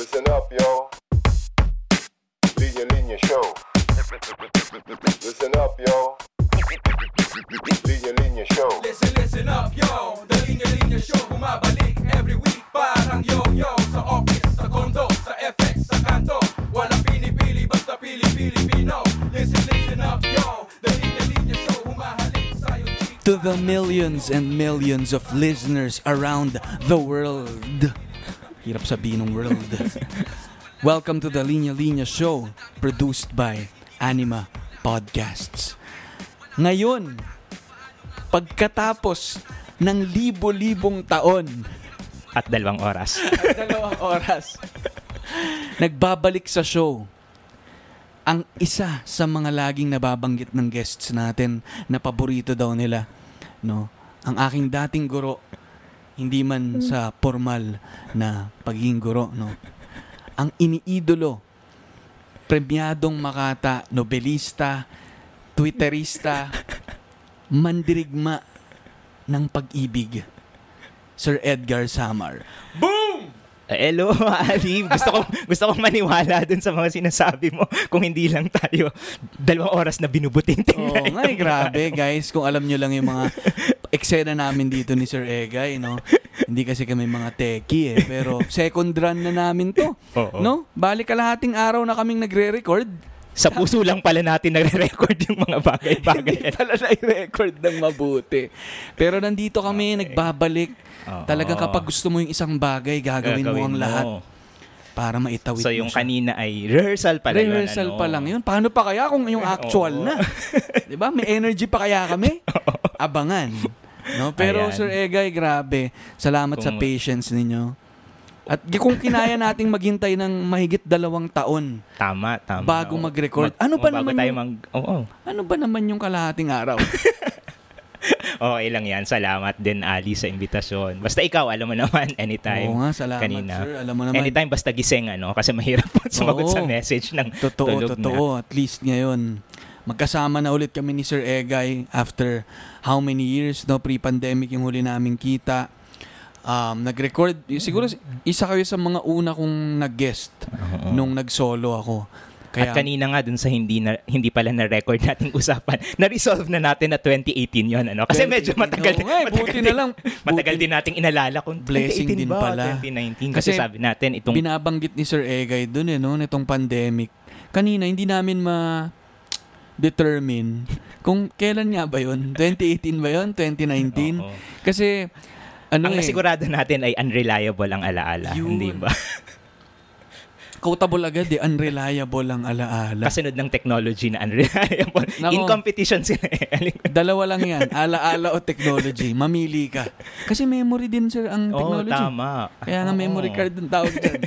Listen up, yo. Linya Linya Show. Listen up, yo. Linya Linya Show. Listen, listen up, yo The Linya Linya Show Bumabalik every week Parang yo-yo Sa office, sa condo, sa FX, sa kanto Walang pinipili, basta pili-Pilipino Listen, listen up, yo The Linya Linya Show Humahalik sa'yo to the millions and millions of listeners around the world. Hirap sabihin ng world. Welcome to the Linya Linya Show, produced by Anima Podcasts. Ngayon, pagkatapos ng libo-libong taon, at dalawang oras. dalawang oras, nagbabalik sa show ang isa sa mga laging nababanggit ng guests natin na paborito daw nila, no? Ang aking dating guro, hindi man sa formal na pagiging guro, no? Ang iniidolo, premyadong makata, nobelista, twitterista, mandirigma ng pag-ibig, Sir Edgar Samar. Eh, Hello, Ali. Gusto kong, gusto kong maniwala dun sa mga sinasabi mo kung hindi lang tayo dalawang oras na binubuting-ting Oo nga, eh, grabe guys. Kung alam nyo lang yung mga eksena namin dito ni Sir Egay, no? Hindi kasi kami mga teki eh. Pero second run na namin to. Oo. No? Balik kalahating araw na kaming nagre-record. Sa puso lang pala natin nagre-record yung mga bagay-bagay. Hindi pala na-record ng mabuti. Pero nandito kami, nagbabalik. Oo. Talagang kapag gusto mo yung isang bagay, gagawin, mo ang lahat para maitawid So mo yung siya. kanina ay rehearsal pa yun. Rehearsal ano? pa lang yun. Paano pa kaya kung yung actual Oo. na? 'Di ba? May energy pa kaya kami? Abangan. No, pero Ayan. Sir Egay, grabe. Salamat sa Kung- patience ninyo. At kung kinaya nating maghintay ng mahigit dalawang taon, Tama, tama. Bago Oo. mag-record. Mag- Ano ba bago naman tayo yung- mag... Oo. ano ba naman yung kalahating araw? Okay lang yan. Salamat din, Ali, sa imbitasyon. Basta ikaw, alam mo naman, anytime. Oo nga, salamat kanina. sir. Alam mo naman. Anytime basta gising, ano? Kasi mahirap po sumagot Oo. sa message ng Totoo, tulog totoo. At least ngayon, magkasama na ulit kami ni Sir Egay after how many years, no? Pre-pandemic yung huli naming kita. Um, nag-record, siguro isa kayo sa mga una kong nag-guest na. Oo. nung nag-solo ako. Kaya, At kanina nga dun sa hindi na, hindi pala na record nating usapan, na-resolve na natin na 2018 yon ano? Kasi medyo matagal, nga eh, matagal, buti din, na lang. matagal Buti- din nating inalala kung Blessing 2018 din ba, pala. 2019. Kasi, Kasi sabi natin itong Binabanggit ni Sir Egay dun eh, no? Nitong pandemic. Kanina, hindi namin ma determine kung kailan nga ba yun? 2018 ba yun? 2019? Oo. Kasi, ano ang eh, nasigurado natin ay unreliable ang alaala, Yun. hindi ba? quotable agad eh, unreliable ang alaala. Kasunod ng technology na unreliable. Nako. In competition sila. eh. Dalawa lang yan, alaala o technology. Mamili ka. Kasi memory din sir ang Oo, technology. tama. Kaya nga memory card ang tawag dyan.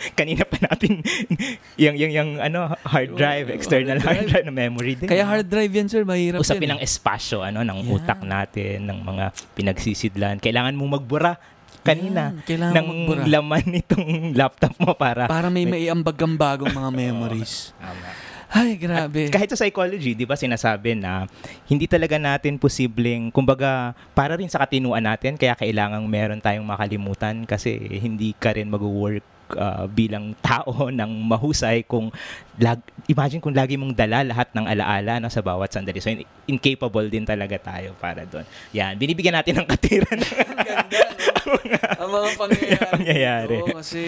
Kanina pa natin yung yung yung ano hard drive, external Hard hard drive na memory din. Kaya hard drive yan sir, mahirap usapin yan. ng espasyo ano ng Yeah. utak natin, ng mga pinagsisidlan. Kailangan mong magbura kanina kailangan ng magbura. laman nitong laptop mo para Para may maiambag ang bagong mga memories. Tama. Ay, grabe. Kahit sa psychology, 'di ba, sinasabi na hindi talaga natin posibleng, kumbaga, para rin sa katinuan natin, kaya kailangang meron tayong makalimutan kasi hindi ka rin mag-work uh, bilang tao ng mahusay kung lag, imagine kung lagi mong dala lahat ng alaala no, sa bawat sandali. So, in- incapable din talaga tayo para doon. Yan, binibigyan natin ng katiran. ang mga pangyayari. Pangyayari. dito, kasi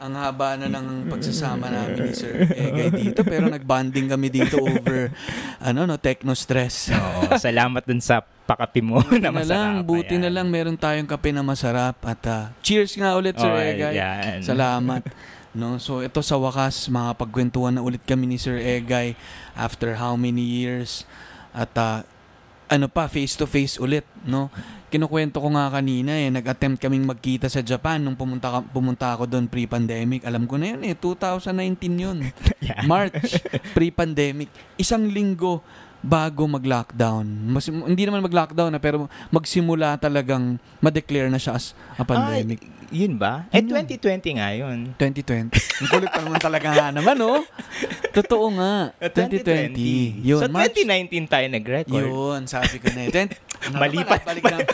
ang haba na ng pagsasama namin ni Sir Egay dito pero nagbanding kami dito over ano no techno stress. Oo, salamat dun sa pakapi mo na na masarap. lang, buti Ayan. na lang meron tayong kape na masarap at ah, cheers nga ulit Sir Oh, Egay. yan. Salamat. No, so ito sa wakas makapagkwentuhan na ulit kami ni Sir Egay after how many years at ah, ano pa face to face ulit, no? Kinukwento ko nga kanina eh, nag-attempt kaming magkita sa Japan nung pumunta ka, pumunta ako doon pre-pandemic. Alam ko na yun eh, 2019 yun. Yan. March, pre-pandemic. Isang linggo bago mag-lockdown. Mas, hindi naman mag-lockdown na pero magsimula talagang ma-declare na siya as a pandemic. Ay, yun ba? Eh, Yun yun. 2020 nga yun. 2020. Ang kulit pa naman talaga nga naman, oh. Totoo nga. 2020. Yun, so, March. 2019 tayo nag-record. Yun, sabi ko na eh. 20, ano Mali pa- Balik na.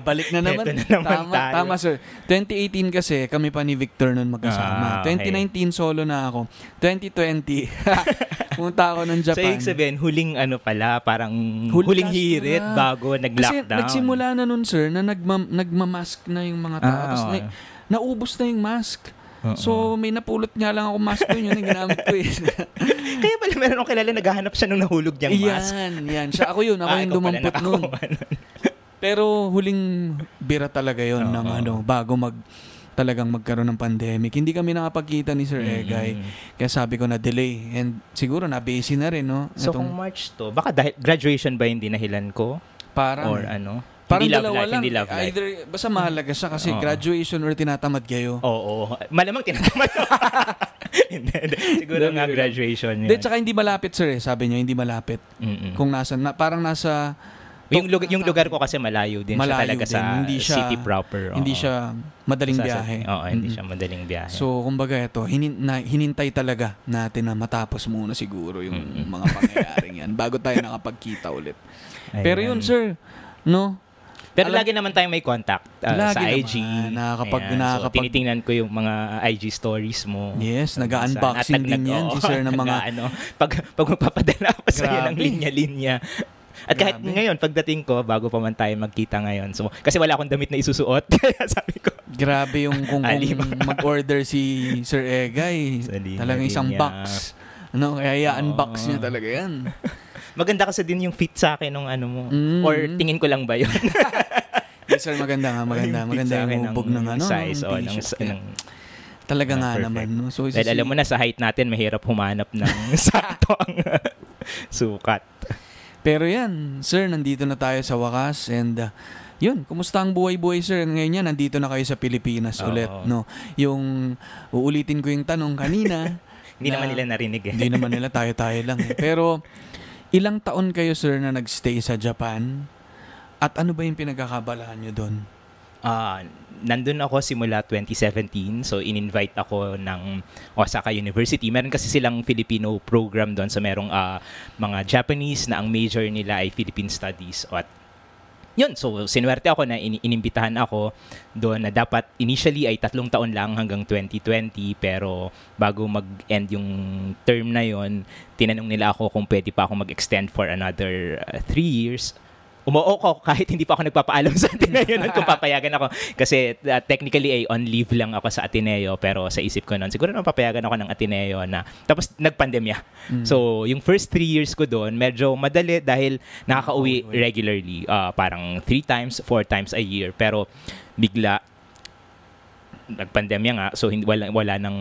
Balik na naman. Na naman tama, tayo. tama, sir. 2018 kasi, kami pa ni Victor nun magkasama. Ah, okay. 2019, solo na ako. 2020, pumunta ako ng So, Japan. ibig sabihin, huling ano pala, parang Hul- huling hirit na. bago Kasi nag-lockdown. nagsimula na nun, sir, na nagma- nagmamask na yung mga tao. Ah, Tapos okay. na, naubos na yung mask. Oo. So, may napulot nga lang ako mask doon. Yun ang ginamit ko eh. Kaya pala meron akong kilala naghahanap siya nung nahulog niyang mask. yan, yan. Siya, ako yun. Ako Ah, yung dumampot nun. Pero huling bira talaga yon ng Oo. ano, bago mag talagang magkaroon ng pandemic. Hindi kami nakapagkita ni Sir Egay. Mm. Kaya sabi ko na delay. And siguro na busy na rin, no? So, Itong- kung March to, baka dahil graduation ba yung dinahilan ko? parang, Or ano? parang hindi love dalawa life, lang. hindi love life. Either, basta mahalaga siya kasi Oo. graduation or tinatamad kayo. Oo. Malamang tinatamad ko. hindi, hindi. Siguro nga graduation yun. Hindi, tsaka hindi malapit, sir. Eh. Sabi niyo, hindi malapit. Mm-mm. Kung nasa, na, parang nasa, yung, lugar, yung lugar ko kasi malayo din Malayo siya talaga din. sa Hindi siya- city proper. oo. hindi siya madaling Sa- biyahe. Oo, hindi Mm-mm. siya madaling biyahe. So, kumbaga ito, hinin, na, hinintay talaga natin na matapos muna siguro yung Mm-mm. mga pangyayaring yan bago tayo nakapagkita ulit. Ayan. Pero yun, sir, no? Pero alam- lagi naman tayong may contact uh, Lagi sa naman. IG. Nakakapag- Ayan. nakakapag- So, tinitingnan ko yung mga IG stories mo. Yes, nag-unboxing nag- din yan si sir ng mga... nag-ano, pag, pag magpapadala pa sa'yo ng linya-linya. At kahit Grabe. ngayon, pagdating ko, bago pa man tayo magkita ngayon. So, kasi wala akong damit na isusuot. Kaya sabi ko, Grabe yung kung, Ali kung mag-order si Sir Egay. Talagang isang linya. box. Ano, kaya i-unbox niya talaga yan. maganda kasi din yung fit sa akin nung ano mo. Mm. Or tingin ko lang ba yun? Yes, sir, maganda nga, maganda. Maganda yung hubog ng ano, size. ng o, ng, ng, Talaga nga perfect. naman. No? So, dahil alam mo na sa height natin, mahirap humanap ng sakto ang sukat. Pero yan, sir, nandito na tayo sa wakas and uh, yun, kumusta ang buhay-buhay sir? Ngayon yan, nandito na kayo sa Pilipinas Oo. ulit, no? Yung uulitin ko yung tanong kanina. Hindi na- naman nila narinig eh. Hindi naman nila tayo-tayo lang. Eh. Pero ilang taon kayo sir na nagstay sa Japan? At ano ba yung pinagkakabalahan nyo doon? Ah, nandun ako simula 2017. So, in-invite ako ng Osaka University. Meron kasi silang Filipino program doon. So, merong ah, mga Japanese na ang major nila ay Philippine Studies. At yun, so sinuwerte ako na in- inimbitahan ako doon na dapat initially ay tatlong taon lang hanggang 2020 pero bago mag-end yung term na yon tinanong nila ako kung pwede pa ako mag-extend for another uh, three years umuo ko kahit hindi pa ako nagpapaalam sa Ateneo nun kung papayagan ako. Kasi uh, technically ay on leave lang ako sa Ateneo pero sa isip ko nun, siguro na papayagan ako ng Ateneo na tapos nagpandemya. Mm. So yung first three years ko doon, medyo madali dahil Nakaka-uwi. regularly. Uh, parang three times, four times a year. Pero bigla nagpandemya nga so hindi wala wala nang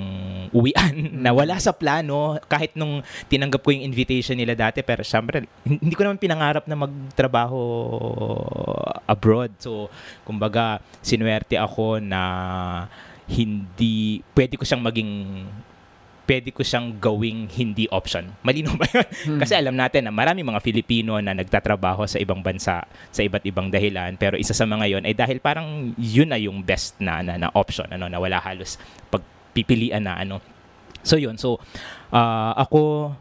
uwian. Na wala sa plano. Kahit nung tinanggap ko yung invitation nila dati pero syempre hindi ko naman pinangarap na magtrabaho abroad. So kumbaga sinuwerte ako na hindi pwede ko siyang maging pwede ko siyang gawing hindi option. Malinaw ba yun? Hmm. Kasi alam natin na marami mga Filipino na nagtatrabaho sa ibang bansa sa iba't ibang dahilan pero isa sa mga yon ay dahil parang yun na yung best na, na, na option ano na wala halos pagpipilian na ano. So yun. So ah, ako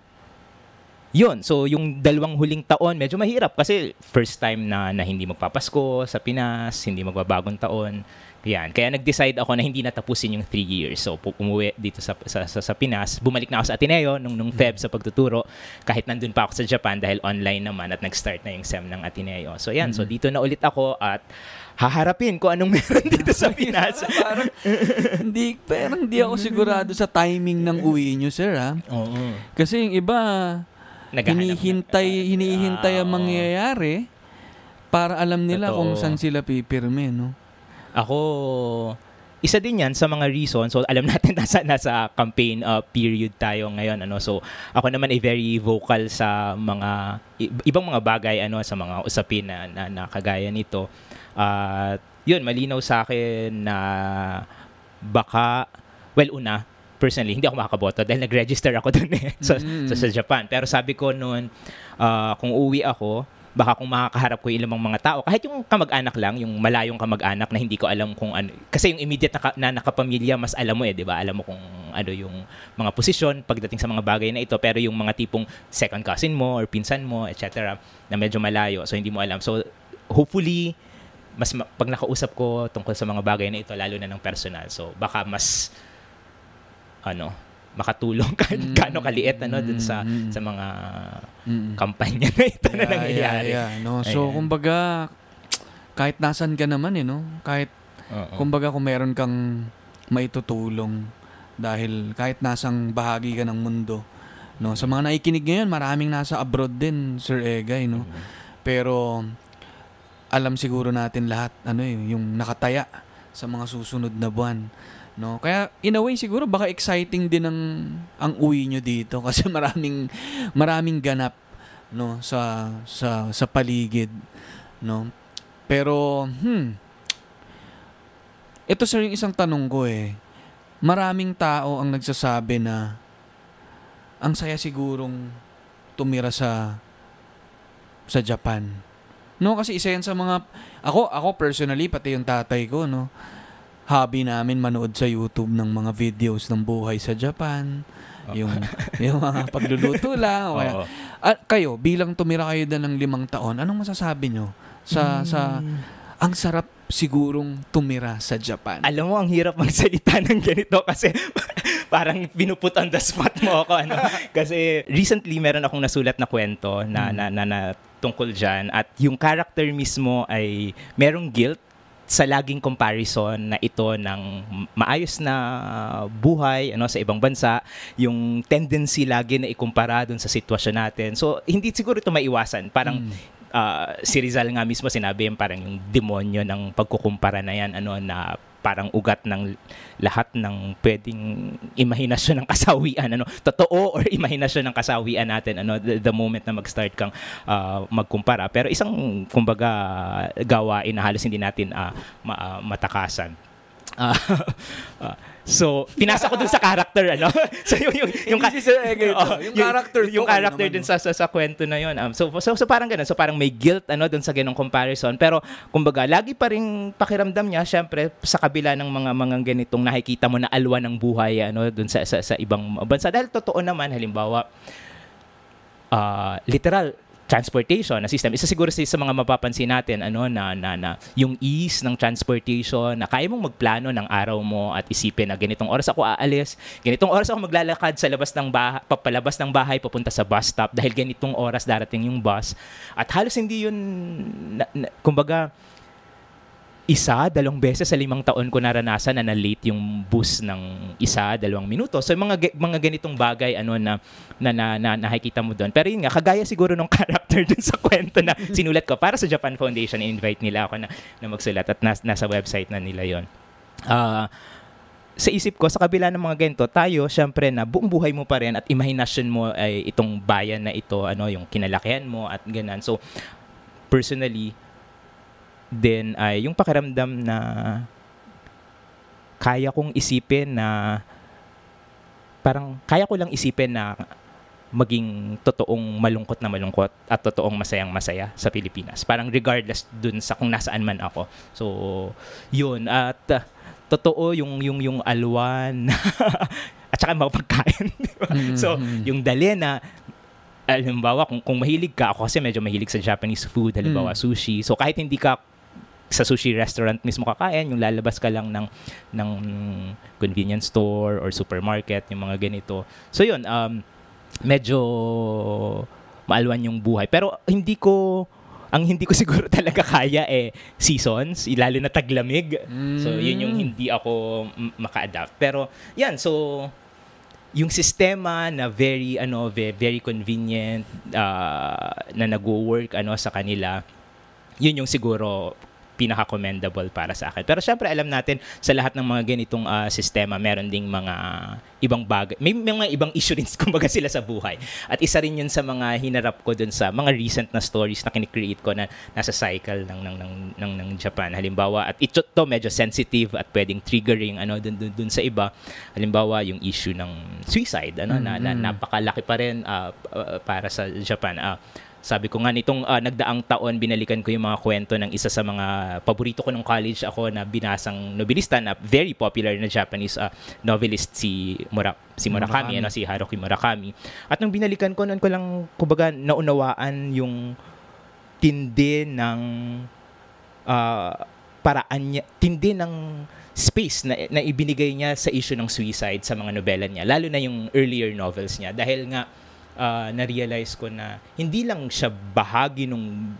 yun, so yung dalawang huling taon, medyo mahirap kasi first time na, na hindi magpapasko sa Pinas, hindi magbabagong taon. Yan. Kaya nag-decide ako na hindi natapusin yung three years. So, umuwi dito sa, sa, sa, sa Pinas. Bumalik na ako sa Ateneo nung, nung Feb sa pagtuturo. Kahit nandun pa ako sa Japan dahil online naman at nag-start na yung SEM ng Ateneo. So, yan. So, Mhm. dito na ulit ako at haharapin ko anong meron dito sa Pinas. parang, hindi, parang hindi ako sigurado sa timing ng uwi nyo, sir, ha? Oo. Kasi yung iba, hinihintay, na- hinihintay ang Ah, mangyayari para alam nila Totoo. kung saan sila pipirme, no? Ako, isa din yan sa mga reasons. So, alam natin nasa, nasa campaign uh, period tayo ngayon. Ano? So, ako naman ay very vocal sa mga ibang mga bagay ano sa mga usapin na, na, na kagaya nito. At yun, malinaw sa akin na baka, well, una, personally, hindi ako makakaboto dahil nag-register ako dun eh, sa, Mm. sa, sa Japan. Pero sabi ko noon, ah, kung uwi ako, baka kung makakaharap ko yung ilang mga tao, kahit yung kamag-anak lang, yung malayong kamag-anak na hindi ko alam kung ano, kasi yung immediate na, na nakapamilya, mas alam mo eh, di ba? Alam mo kung ano yung mga posisyon pagdating sa mga bagay na ito, pero yung mga tipong second cousin mo or pinsan mo, etc., na medyo malayo, so hindi mo alam. So, hopefully, mas ma- pag nakausap ko tungkol sa mga bagay na ito lalo na ng personal. So baka mas ano, makatulong ka Mm. gaano kaliit ano dun sa Mm. sa mga Mm. kampanya na ito na Yeah, nangyayari. yeah, yeah, no? So, Ayan. kumbaga, kahit nasan ka naman, eh, no? Kahit, Oo. kumbaga, kung meron kang maitutulong dahil kahit nasang bahagi ka ng mundo, no? Sa mga nakikinig ngayon, maraming nasa abroad din, Sir Egay, no? Mhm. Pero, alam siguro natin lahat, ano eh, yung nakataya sa mga susunod na buwan. No? Kaya in a way siguro baka exciting din ang ang uwi nyo dito kasi maraming maraming ganap no sa sa sa paligid no. Pero hmm ito sir yung isang tanong ko eh. Maraming tao ang nagsasabi na ang saya sigurong tumira sa sa Japan. No, kasi isa yan sa mga ako ako personally pati yung tatay ko, no. Hobby namin manood sa YouTube ng mga videos ng buhay sa Japan, yung yung mga pagluluto lang o kaya Oo. Ah, kayo bilang tumira kayo doon ng limang taon, anong masasabi nyo sa sa ang sarap sigurong tumira sa Japan? Alam mo, ang hirap magsalita ng ganito kasi parang pinuput on the spot mo ako. Ano? kasi recently, meron akong nasulat na kwento na, Mm. na, na, na tungkol dyan at yung character mismo ay merong guilt sa laging comparison na ito ng maayos na buhay ano sa ibang bansa yung tendency lagi na ikumpara dun sa sitwasyon natin so hindi siguro ito maiwasan parang Mm. ah, si Rizal nga mismo sinabi yung parang yung demonyo ng pagkukumpara na yan ano na parang ugat ng lahat ng pwedeng imahinasyon ng kasawian ano? Totoo or imahinasyon ng kasawian natin ano? The, the moment na mag-start kang ah, magkumpara. Pero isang kumbaga gawain na halos hindi natin ah, ma- ah, matakasan. Ah, ah, so pinasa ko dun sa character ano? So yung yung yung, Sir Egay to. Oo, Yung character to, yung ano character dun sa, sa sa kwento na yun. Um, so, so so parang ganun. So parang may guilt ano dun sa ganung comparison. Pero kumbaga lagi pa ring pakiramdam niya syempre sa kabila ng mga mga ganitong nakikita mo na alwa ng buhay ano dun sa sa, sa ibang bansa. Dahil totoo naman halimbawa ah, literal transportation na system. Isa siguro sa, mga mapapansin natin ano na, na na yung ease ng transportation na kaya mong magplano ng araw mo at isipin na ganitong oras ako aalis, ganitong oras ako maglalakad sa labas ng bahay, papalabas ng bahay papunta sa bus stop dahil ganitong oras darating yung bus. At halos hindi yun na, na- kumbaga isa, dalawang beses sa limang taon ko naranasan na na-late yung bus ng isa, dalawang minuto. So, yung mga, ga- mga ganitong bagay ano na, na, na, na nakikita mo doon. Pero yun nga, kagaya siguro ng character dun sa kwento na sinulat ko para sa Japan Foundation, invite nila ako na, na magsulat at nas, nasa website na nila yon Ah, sa isip ko, sa kabila ng mga ganito, tayo, syempre na buong buhay mo pa rin at imahinasyon mo ay itong bayan na ito, ano, yung kinalakihan mo at ganan. So, personally, din ay yung pakiramdam na kaya kong isipin na parang kaya ko lang isipin na maging totoong malungkot na malungkot at totoong masayang masaya sa Pilipinas. Parang regardless dun sa kung nasaan man ako. So, yun. At uh, totoo yung, yung, yung alwan at saka mga pagkain. di ba? So, yung dali na halimbawa kung, kung mahilig ka ako kasi medyo mahilig sa Japanese food halimbawa Mm. sushi so kahit hindi ka sa sushi restaurant mismo kakain yung lalabas ka lang ng ng convenience store or supermarket yung mga ganito so yun um medyo maalwan yung buhay pero hindi ko ang hindi ko siguro talaga kaya eh seasons lalo na taglamig So, yun yung Mm. hindi ako maka-adapt. Pero, yan. So, yung sistema na very, ano, ve- very convenient, ah, na nag-work, ano, sa kanila, yun yung siguro pinaka-commendable para sa akin. Pero syempre alam natin sa lahat ng mga ganitong ah, sistema meron ding mga ibang bagay. May, may mga ibang issue rin kumbaga sila sa buhay. At isa rin yun sa mga hinarap ko dun sa mga recent na stories na kinikreate ko na nasa cycle ng ng ng ng, ng Japan. Halimbawa at ito to medyo sensitive at pwedeng triggering ano dun, dun, dun sa iba. Halimbawa yung issue ng suicide ano na, na Mhm. napakalaki pa rin ah, para sa Japan. Ah, sabi ko nga nitong ah, nagdaang taon binalikan ko yung mga kwento ng isa sa mga paborito ko nung college ako na binasang novelista na very popular na Japanese ah, novelist si Mura si Murakami, Murakami. ano si Haruki Murakami. At nung binalikan ko noon ko lang kumbaga naunawaan yung tindi ng ah, paraan niya, tindi ng space na, na ibinigay niya sa issue ng suicide sa mga nobela niya, lalo na yung earlier novels niya. Dahil nga, ah, na-realize ko na hindi lang siya bahagi nung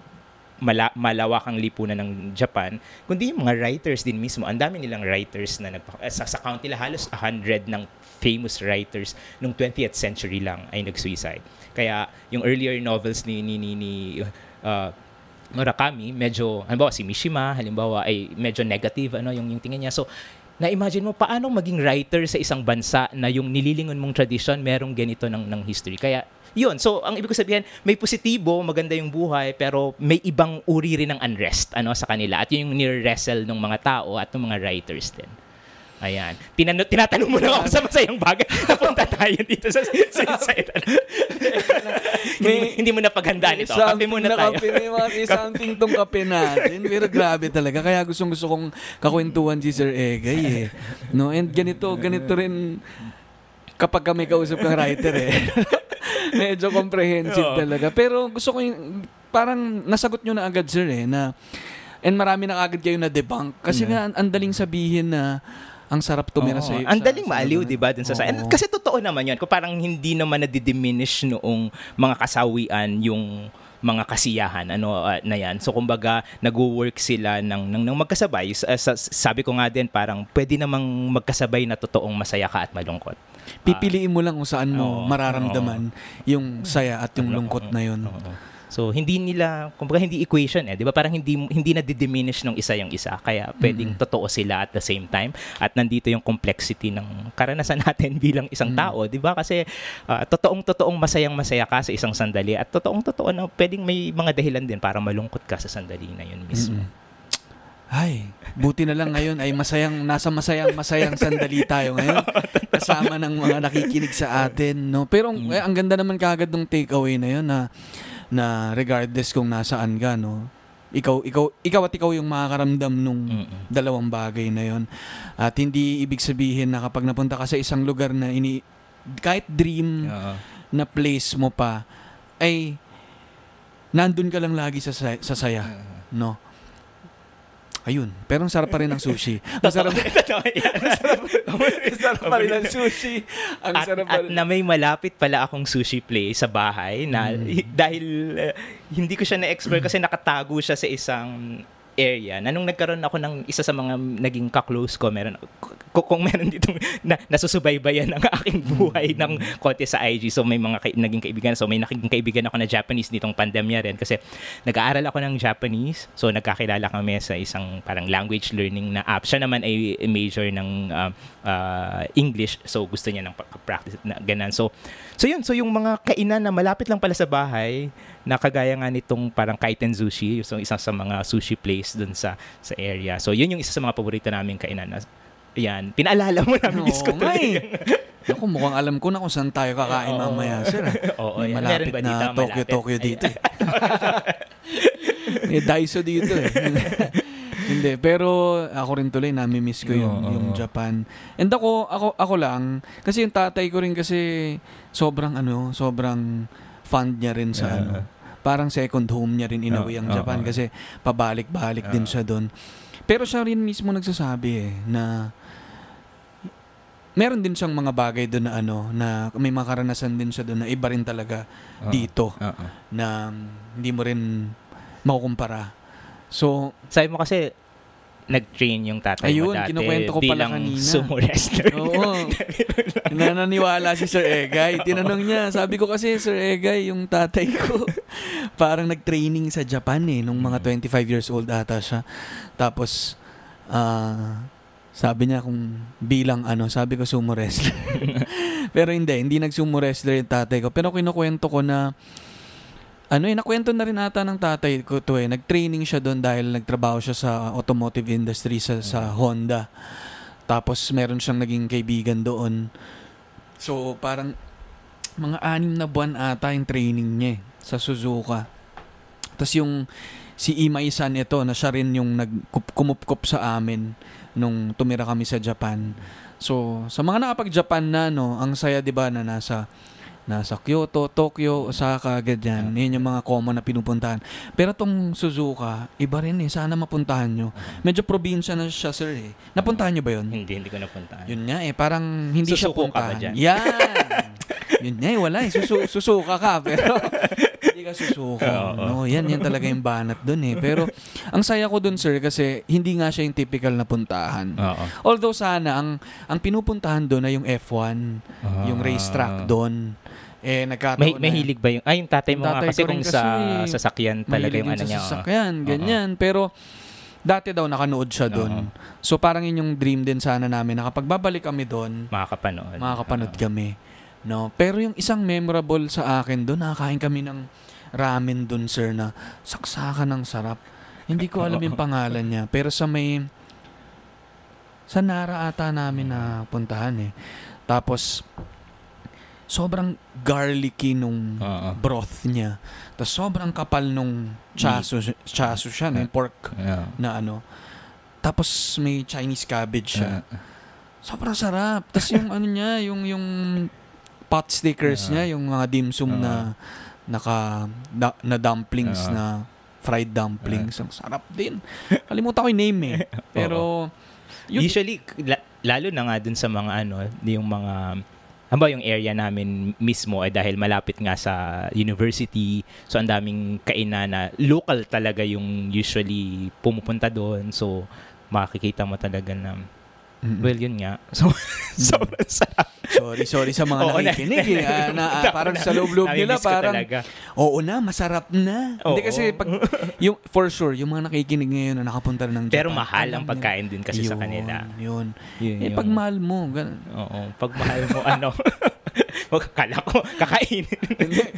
mala- malawakang lipunan ng Japan, kundi yung mga writers din mismo. Ang dami nilang writers na nagpa- eh, sa, sa count nila halos 100 ng famous writers nung 20th century lang ay nag-suicide. Kaya yung earlier novels ni ni ni, ni uh, Murakami, medyo halimbawa si Mishima, halimbawa ay medyo negative ano yung yung tingin niya. So na-imagine mo paano maging writer sa isang bansa na yung nililingon mong tradition merong ganito ng ng history. Kaya yun, so ang ibig ko sabihin, may positibo, maganda yung buhay, pero may ibang uri rin ng unrest ano sa kanila. At yun yung nire-wrestle ng mga tao at ng mga writers din. Ayan. Tinano, tinatanong mo na ako sa masayang bagay. Napunta tayo dito sa suicide. hindi, mo- hindi mo napaghandaan ito. Kape muna tayo. Kape, may mga may something tong kape natin. Pero grabe talaga. Kaya gustong gusto kong kakwentuhan si Sir Egay eh. No? And ganito, ganito rin kapag kami kausap kang writer eh. Medyo comprehensive Oo. talaga. Pero gusto ko yung, parang nasagot nyo na agad sir eh, na, and marami na agad kayo na debunk. Kasi Mm. nga, ang daling sabihin na ang sarap tumira Oo. sa Ang daling maaliw, di ba? Dun sa, and Oo. kasi totoo naman yun. Kung parang hindi naman nadidiminish noong mga kasawian yung mga kasiyahan ano ah, na yan. So kumbaga nagwo-work sila ng ng, ng magkasabay. Sa- sa- sabi ko nga din parang pwede namang magkasabay na totoong masaya ka at malungkot. Pipiliin mo lang kung saan mo Oo. mararamdaman yung saya at yung lungkot na yun. Oo. So hindi nila kumbaga hindi equation eh, 'di ba? Parang hindi hindi na diminish ng isa yung isa. Kaya pwedeng totoo sila at the same time at nandito yung complexity ng karanasan natin bilang isang tao, 'di ba? Kasi ah, totoong totoong masayang masaya ka sa isang sandali at totoong totoo na pwedeng may mga dahilan din para malungkot ka sa sandali na yun mismo. Ay, buti na lang ngayon ay masayang, nasa masayang masayang sandali tayo ngayon. Kasama ng mga nakikinig sa atin, no? Pero ang- eh, ang ganda naman kagad ng takeaway na yun na, na regardless kung nasaan ka, no? Ikaw, ikaw, ikaw at ikaw yung makakaramdam nung Mm-mm. dalawang bagay na yon At hindi ibig sabihin na kapag napunta ka sa isang lugar na ini kahit dream Oo. na place mo pa ay nandun ka lang lagi sa say- sa saya, no? Ayun, pero ang sarap pa rin ng sushi. Ang sarap, ang sarap pa rin ng sushi. Ang at, sarap pa at rin. na may malapit pala akong sushi place sa bahay na Mm. hi- dahil uh, hindi ko siya na-explore kasi nakatago siya sa isang area na nung nagkaroon ako ng isa sa mga naging ka-close ko meron kung, kung meron dito na, nasusubaybayan ang aking buhay ng konti sa IG so may mga kay, naging kaibigan so may naging kaibigan ako na Japanese nitong pandemya rin kasi nag-aaral ako ng Japanese. So nagkakilala kami sa isang parang language learning na app. Siya naman ay major ng um, uh, English. So gusto niya ng practice na ganun. So so yun. So yung mga kainan na malapit lang pala sa bahay na kagaya nga nitong parang Kaiten Sushi so isa sa mga sushi place dun sa sa area so yun yung isa sa mga paborito naming kainan na yan pinaalala mo na miss ko Oo nga tuloy. Ako, mukhang alam ko na kung saan tayo kakain Oo. mamaya, sir. ah. Oo, May yan. malapit na dito? Tokyo, Malapit. Tokyo dito. eh. May Daiso dito eh. Hindi, pero ako rin tuloy, nami-miss ko yung, Oo. yung Japan. And ako, ako, ako lang, kasi yung tatay ko rin kasi sobrang ano, sobrang fond niya rin sa Oo. ano. Parang second home niya rin in a way ang Japan kasi pabalik-balik din siya doon. Pero siya rin mismo nagsasabi eh, na meron din siyang mga bagay doon na ano, na may mga karanasan din siya doon na iba rin talaga Oo. dito Oo. na hindi mo rin makukumpara. So, Sabi mo kasi nag-train yung tatay mo Ayun, dati kinukwento ko pala kanina. sumo wrestler. oo. nananiwala si Sir Egay. Tinanong niya, sabi ko kasi Sir Egay, yung tatay ko, parang nag-training sa Japan eh, nung mga 25 years old ata siya. Tapos, ah, sabi niya kung bilang ano, sabi ko sumo wrestler. Pero hindi, hindi nag-sumo wrestler yung tatay ko. Pero kinukwento ko na, ano eh, nakwento na rin ata ng tatay ko to eh. Nag-training siya doon dahil nagtrabaho siya sa automotive industry sa, sa Honda. Tapos meron siyang naging kaibigan doon. So parang mga anim na buwan ata yung training niya eh, sa Suzuka. Tapos yung si Imai-san ito na siya rin yung nagkumupkup sa amin nung tumira kami sa Japan. So sa mga nakapag-Japan na no, ang saya 'di ba na nasa Nasa Kyoto, Tokyo, Osaka, ganyan. Yun yung mga common na pinupuntahan. Pero tong Suzuka, iba rin eh. Sana mapuntahan nyo. Medyo probinsya na siya, sir eh. Napuntahan nyo ba yun? Hindi, hindi ko napuntahan. Yun nga eh, parang hindi siya Susuko ka ba puntahan. dyan? Yan! yun nga eh, wala eh. Susu- susuka ka, pero hindi ka susuko. Oo. No, yan, yan talaga yung banat dun eh. Pero ang saya ko dun, sir, kasi hindi nga siya yung typical na puntahan. Oo. Although sana, ang, ang pinupuntahan doon ay yung F1, yung racetrack doon. Eh, nagkataon May, na- may hilig ba yung... Ay, yung tatay mo nga tatay kasi ko rin kung kasi, sa sasakyan talaga Mahilig yung yun ano sa niya. oo. sasakyan, ganyan. Pero dati daw nakanood siya doon. So parang yun yung dream din sana namin na kapag babalik kami doon, Makakapanood. makakapanood Oo. kami. No, pero yung isang memorable sa akin doon, nakakain kami ng ramen doon, sir, na saksakan ng sarap. Hindi ko alam yung pangalan niya, pero sa may sa Nara ata namin na puntahan eh. Tapos sobrang garlicky nung Oo. broth niya. Tapos sobrang kapal nung chaso, chaso siya, na yung pork Oo. na ano. Tapos may Chinese cabbage siya. Oo. Sobrang sarap. Tapos yung ano niya, yung yung pot stickers Yeah. niya, yung mga dim sum na naka da- na dumplings Yeah. na fried dumplings. Ang sarap din. Kalimutan ko yung name eh. Pero yun, Usually, la- lalo na nga dun sa mga ano, yung mga Hamba yung area namin mismo ay dahil malapit nga sa university. So ang daming kainan na local talaga yung usually pumupunta doon. So makikita mo talaga na Mm-mm. well yun nga. So sobrang sarap. sorry, sorry sa mga Oo, na- nakikinig eh. Ah, na, ah, parang sa loob-loob nila parang talaga. Oo na, masarap na. Hindi Oo. kasi pag yung for sure yung mga nakikinig ngayon na nakapunta na ng Japan. Pero mahal ang pagkain din kasi sa Yun, kanila. Yun. Yun, Eh yung- pag mahal mo, ganun. Oo, pag mahal mo ano. Wag kala ko kakainin.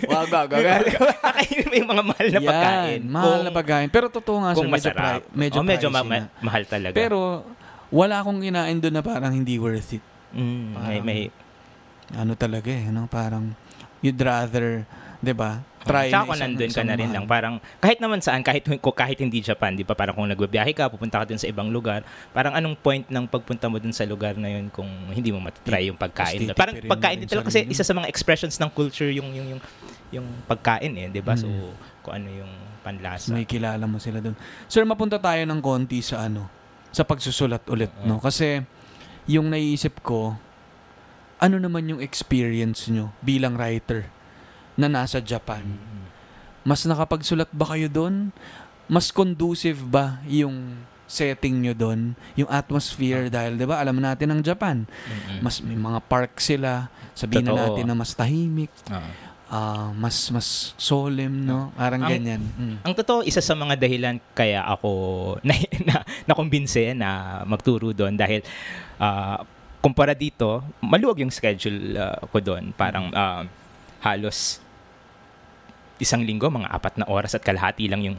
Wag, wag, wag. kakainin mo yung mga mahal na Yan, pagkain. mahal Kung- na pagkain. Pero totoo nga, sir, medyo, masarap. pri- medyo, oh, medyo ma- ma- na. mahal talaga. Pero, wala akong kinain doon na parang hindi worth it. Mm, may, Parang- may, Ano talaga eh, no? Parang, you'd rather, di ba? Try Tsaka na kung nandun ka na rin lang, parang kahit naman saan, kahit, kahit hindi Japan, di ba, parang kung nagbabiyahe ka, pupunta ka dun sa ibang lugar, parang anong point ng pagpunta mo dun sa lugar na yun kung hindi mo matatry yung pagkain. Tapos Parang pagkain din talaga kasi isa sa mga expressions ng culture yung yung yung, yung pagkain eh, di ba? So, Mm. kung ano yung panlasa. may kilala mo sila doon. Sir, mapunta tayo ng konti sa ano, sa pagsusulat ulit, no? Kasi, yung naiisip ko, ano naman yung experience nyo bilang writer na nasa Japan? Mm. Mas nakapagsulat ba kayo doon? Mas conducive ba yung setting nyo doon? Yung atmosphere dahil 'di ba alam natin ang Japan, Mm-mm. mas may mga park sila. Sabihin na Totoo. natin na mas tahimik, Oo. Ah, mas mas solemn, no? Parang Ang- ganyan. Mm. Ang totoo, isa sa mga dahilan kaya ako na, na, nakumbinse na magturo doon dahil ah, kumpara dito, maluwag yung schedule ah, ko doon. Parang ah, halos isang linggo, mga apat na oras at kalahati lang yung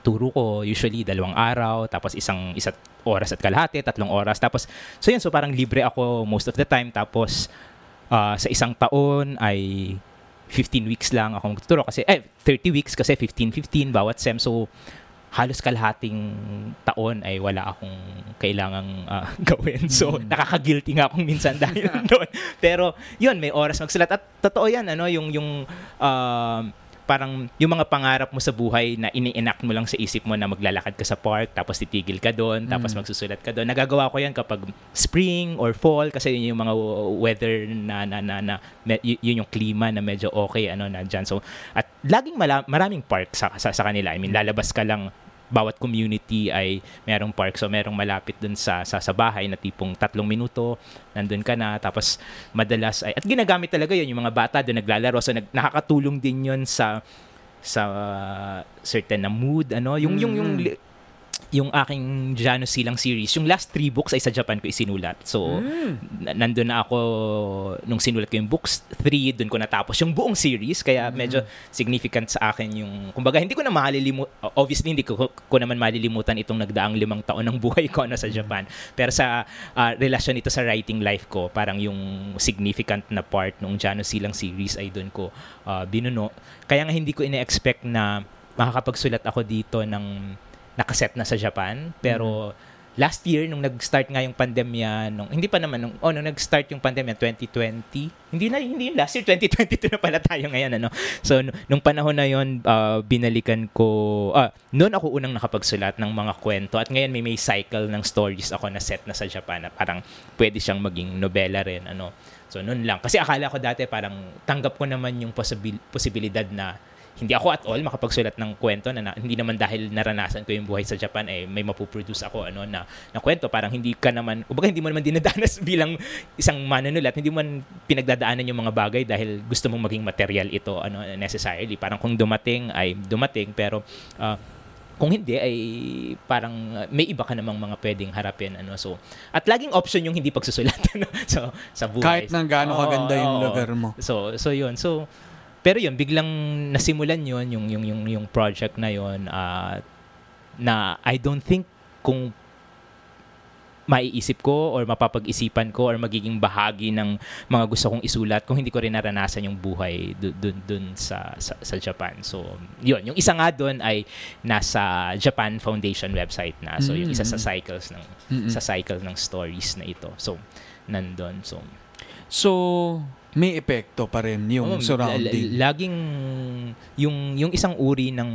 turo ko. Usually, dalawang araw, tapos isang isa't oras at kalahati, tatlong oras. Tapos, so yun, so parang libre ako most of the time. Tapos, ah, sa isang taon ay 15 weeks lang ako magtuturo kasi eh 30 weeks kasi 15-15 bawat sem so halos kalahating taon ay wala akong kailangang ah, gawin. So, Mm. nakaka-guilty nga akong minsan dahil doon. Pero, yun, may oras magsulat. At totoo yan, ano, yung, yung, um, parang yung mga pangarap mo sa buhay na ini-enact mo lang sa isip mo na maglalakad ka sa park, tapos titigil ka doon, tapos Mm. magsusulat ka doon. Nagagawa ko yan kapag spring or fall kasi yun yung mga weather na, na, na, na yun yung klima na medyo okay ano na dyan. So, at laging mala- maraming park sa, sa, sa kanila. I mean, lalabas ka lang bawat community ay merong park. So merong malapit dun sa, sa sa bahay na tipong tatlong minuto nandun ka na. Tapos madalas ay at ginagamit talaga yun yung mga bata doon naglalaro. So nag, nakakatulong din yun sa sa uh, certain na mood ano? Yung yung yung Mm. Yung aking Jano Silang series. Yung last three books ay sa Japan ko isinulat. So Mm. na- nandun na ako nung sinulat ko yung books 3 doon ko natapos yung buong series. Kaya medyo significant sa akin yung kumbaga hindi ko na malilimutan obviously hindi ko, ko naman malilimutan itong nagdaang limang taon ng buhay ko na sa Japan. Pero sa ah, relasyon ito sa writing life ko parang yung significant na part nung Jano Silang series ay doon ko ah, binuno. Kaya nga hindi ko ine-expect na makakapagsulat ako dito ng nakaset na sa Japan. Pero last year nung nag-start nga yung pandemya nung hindi pa naman nung oh nung nag-start yung pandemya 2020 hindi na hindi yung last year 2022 na pala tayo ngayon ano? So n- nung panahon na yon ah, binalikan ko ah noon ako unang nakapagsulat ng mga kwento. At ngayon may may cycle ng stories ako na set na sa Japan na parang pwede siyang maging nobela rin ano? So noon lang. Kasi akala ko dati parang tanggap ko naman yung possibil- posibilidad na hindi ako at all makapagsulat ng kwento na, na hindi naman dahil naranasan ko yung buhay sa Japan eh may mapuproduce ako ano na na kwento parang hindi ka naman kumbaga hindi mo naman dinadanas bilang isang manunulat hindi mo man pinagdadaanan yung mga bagay dahil gusto mong maging material ito ano necessarily parang kung dumating ay dumating pero ah, kung hindi ay parang uh, may iba ka namang mga pwedeng harapin ano so at laging option yung hindi pagsusulat ano so sa buhay Kahit nang gaano Oo, kaganda yung oo. lugar mo. So so yun. So pero yun biglang nasimulan yun yung yung yung yung project na yun ah, na I don't think kung maiisip ko or mapapag-isipan ko or magiging bahagi ng mga gusto kong isulat kung hindi ko rin naranasan yung buhay dun, dun, dun sa, sa, sa Japan. So, yun. Yung isa nga dun ay nasa Japan Foundation website na. So, yung isa sa Mm. cycles ng Mm-mm. sa cycle ng stories na ito. So, nandun. So, So, may epekto pa rin yung Oo, surrounding. la- la- laging yung yung isang uri ng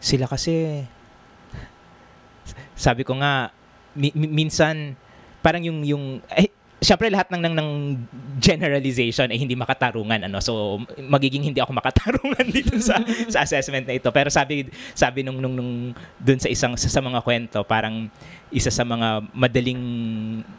sila kasi sabi ko nga mi- mi- minsan parang yung yung eh, Siyempre lahat ng, ng ng generalization ay hindi makatarungan ano. So magiging hindi ako makatarungan dito sa sa assessment na ito. Pero sabi sabi nung nung nung dun sa isang sa, sa mga kwento parang isa sa mga madaling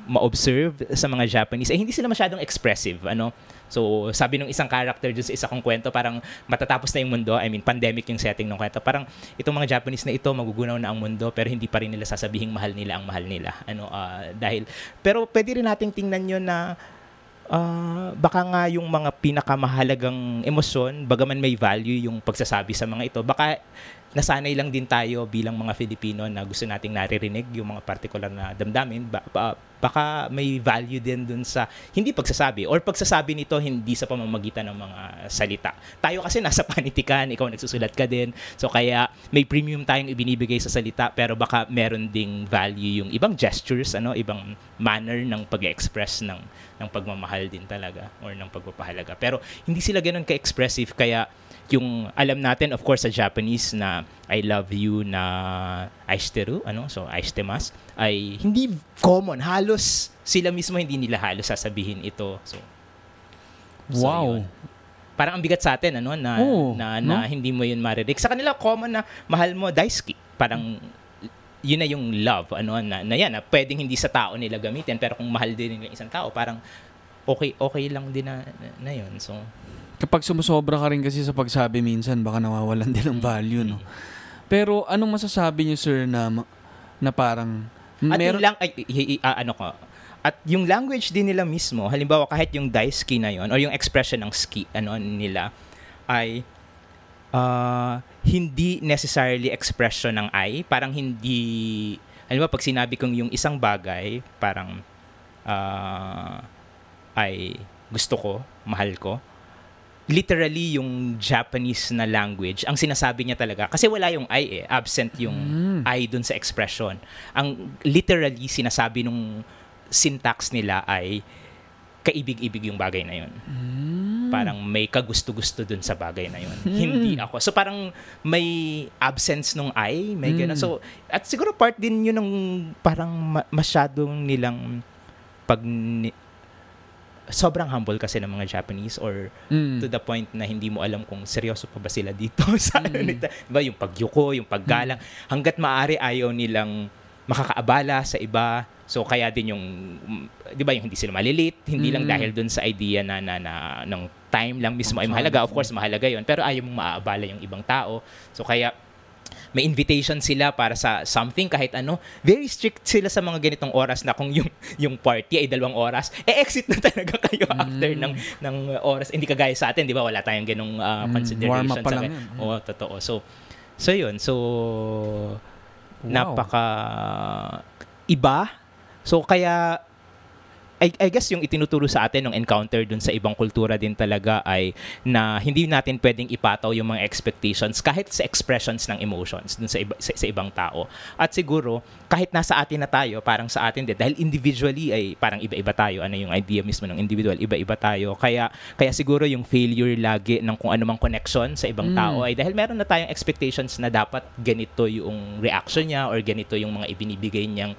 ma-observe sa mga Japanese ay hindi sila masyadong expressive ano. So sabi nung isang character dun sa isa kong kwento parang matatapos na yung mundo. I mean pandemic yung setting ng kwento. Parang itong mga Japanese na ito magugunaw na ang mundo pero hindi pa rin nila sasabihing mahal nila ang mahal nila. Ano ah, dahil pero pwede rin nating tingnan yun na ah, baka nga yung mga pinakamahalagang emosyon, bagaman may value yung pagsasabi sa mga ito, baka nasanay lang din tayo bilang mga Filipino na gusto nating naririnig yung mga particular na damdamin, ba- ba- baka may value din dun sa hindi pagsasabi or pagsasabi nito hindi sa pamamagitan ng mga salita. Tayo kasi nasa panitikan, ikaw nagsusulat ka din. So kaya may premium tayong ibinibigay sa salita pero baka meron ding value yung ibang gestures, ano, ibang manner ng pag-express ng ng pagmamahal din talaga or ng pagpapahalaga. Pero hindi sila ganun ka-expressive kaya yung alam natin of course sa Japanese na I love you na aishiteru ano? So aishitemasu ay hindi common. Halos sila mismo hindi nila halos sasabihin ito. So so wow. yun. parang ang bigat sa atin ano? Na Oo, na, no? na hindi mo yun marinig sa kanila common na mahal mo daisuki parang yun na yung love ano? Na, na yan na pwedeng hindi sa tao nila gamitin pero kung mahal din nila isang tao parang okay okay lang din na, na, na yun. So Kapag sumusobra ka rin kasi sa pagsabi minsan, baka nawawalan din ng value, no? Pero anong masasabi niyo, sir, na, na parang... At meron, yung lang, ay, i- i- ah, ano ko, at yung language din nila mismo, halimbawa kahit yung daisuki na yon or yung expression ng ski ano nila ay ah, hindi necessarily expression ng I, parang hindi halimbawa pag sinabi kong yung isang bagay, parang ah, ay gusto ko, mahal ko, literally yung Japanese na language, ang sinasabi niya talaga, kasi wala yung I eh, absent yung Mm. I dun sa expression. Ang literally sinasabi nung syntax nila ay kaibig-ibig yung bagay na yun. Mm. Parang may kagusto-gusto dun sa bagay na yun. Hmm. Hindi ako. So parang may absence nung I, may Mm. gano'n. So at siguro part din yun ng parang ma- masyadong nilang pag sobrang humble kasi ng mga Japanese or Mm. to the point na hindi mo alam kung seryoso pa ba sila dito sa ano Mm. nito. Diba, yung pagyuko, yung paggalang. Hanggat maaari ayaw nilang makakaabala sa iba. So kaya din yung mm, 'di ba yung hindi sila malilate, hindi lang Mm. dahil dun sa idea na na, na ng time lang mismo ay mahalaga. Of course mahalaga 'yon, pero ayaw mong maaabala yung ibang tao. So kaya may invitation sila para sa something kahit ano. Very strict sila sa mga ganitong oras na kung yung yung party ay dalawang oras, eh exit na talaga kayo after ng ng oras. Hindi kagaya sa atin, 'di ba? Wala tayong ganung uh, Mm, consideration up pa sa lang yun. Oo, totoo. So so 'yun. So Wow. napaka iba. So kaya I, I guess yung itinuturo sa atin ng encounter dun sa ibang kultura din talaga ay na hindi natin pwedeng ipataw yung mga expectations kahit sa expressions ng emotions dun sa, iba, sa, sa ibang tao. At siguro, kahit nasa atin na tayo, parang sa atin din, dahil individually ay parang iba-iba tayo, ano yung idea mismo ng individual, iba-iba tayo. Kaya, kaya siguro yung failure lagi ng kung anumang connection sa ibang Mm. tao ay dahil meron na tayong expectations na dapat ganito yung reaction niya or ganito yung mga ibinibigay niyang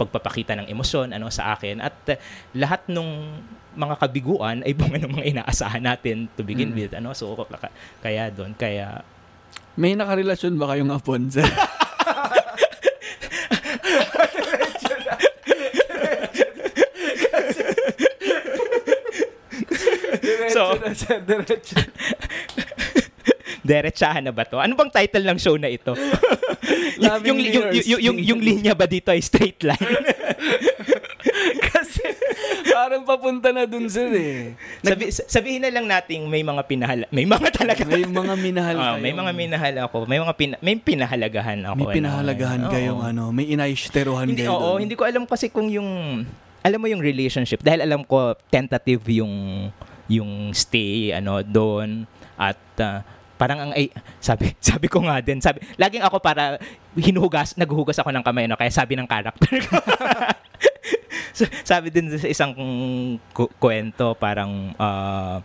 pagpapakita ng emosyon ano sa akin at uh, lahat nung mga kabiguan ay bunga ng mga inaasahan natin to begin Mm. with ano so ka- kaya doon kaya May nakarelasyon ba kayong hapon, sir? So- Diretso na, diretso. Diretsahan na ba to ano bang title ng show na ito yung, yung, yung, yung, yung, yung, yung linya ba dito ay straight line Kasi parang papunta na dun, sir eh. Sabi, sabihin na lang nating may mga pinahala may mga talaga May mga minahal Ah, kayo. may mga minahal ako may mga pina, may pinahalagahan ako May ano. pinahalagahan Oo. kayong ano, may inaishiterohan hindi, kayo oo, dun. hindi ko alam kasi kung yung alam mo yung relationship dahil alam ko tentative yung yung stay ano doon at ah, parang ang ay sabi sabi ko nga din sabi laging ako para hinuhugas naghuhugas ako ng kamay no? Kaya sabi ng character ko. So, sabi din sa isang ku- kwento parang ah,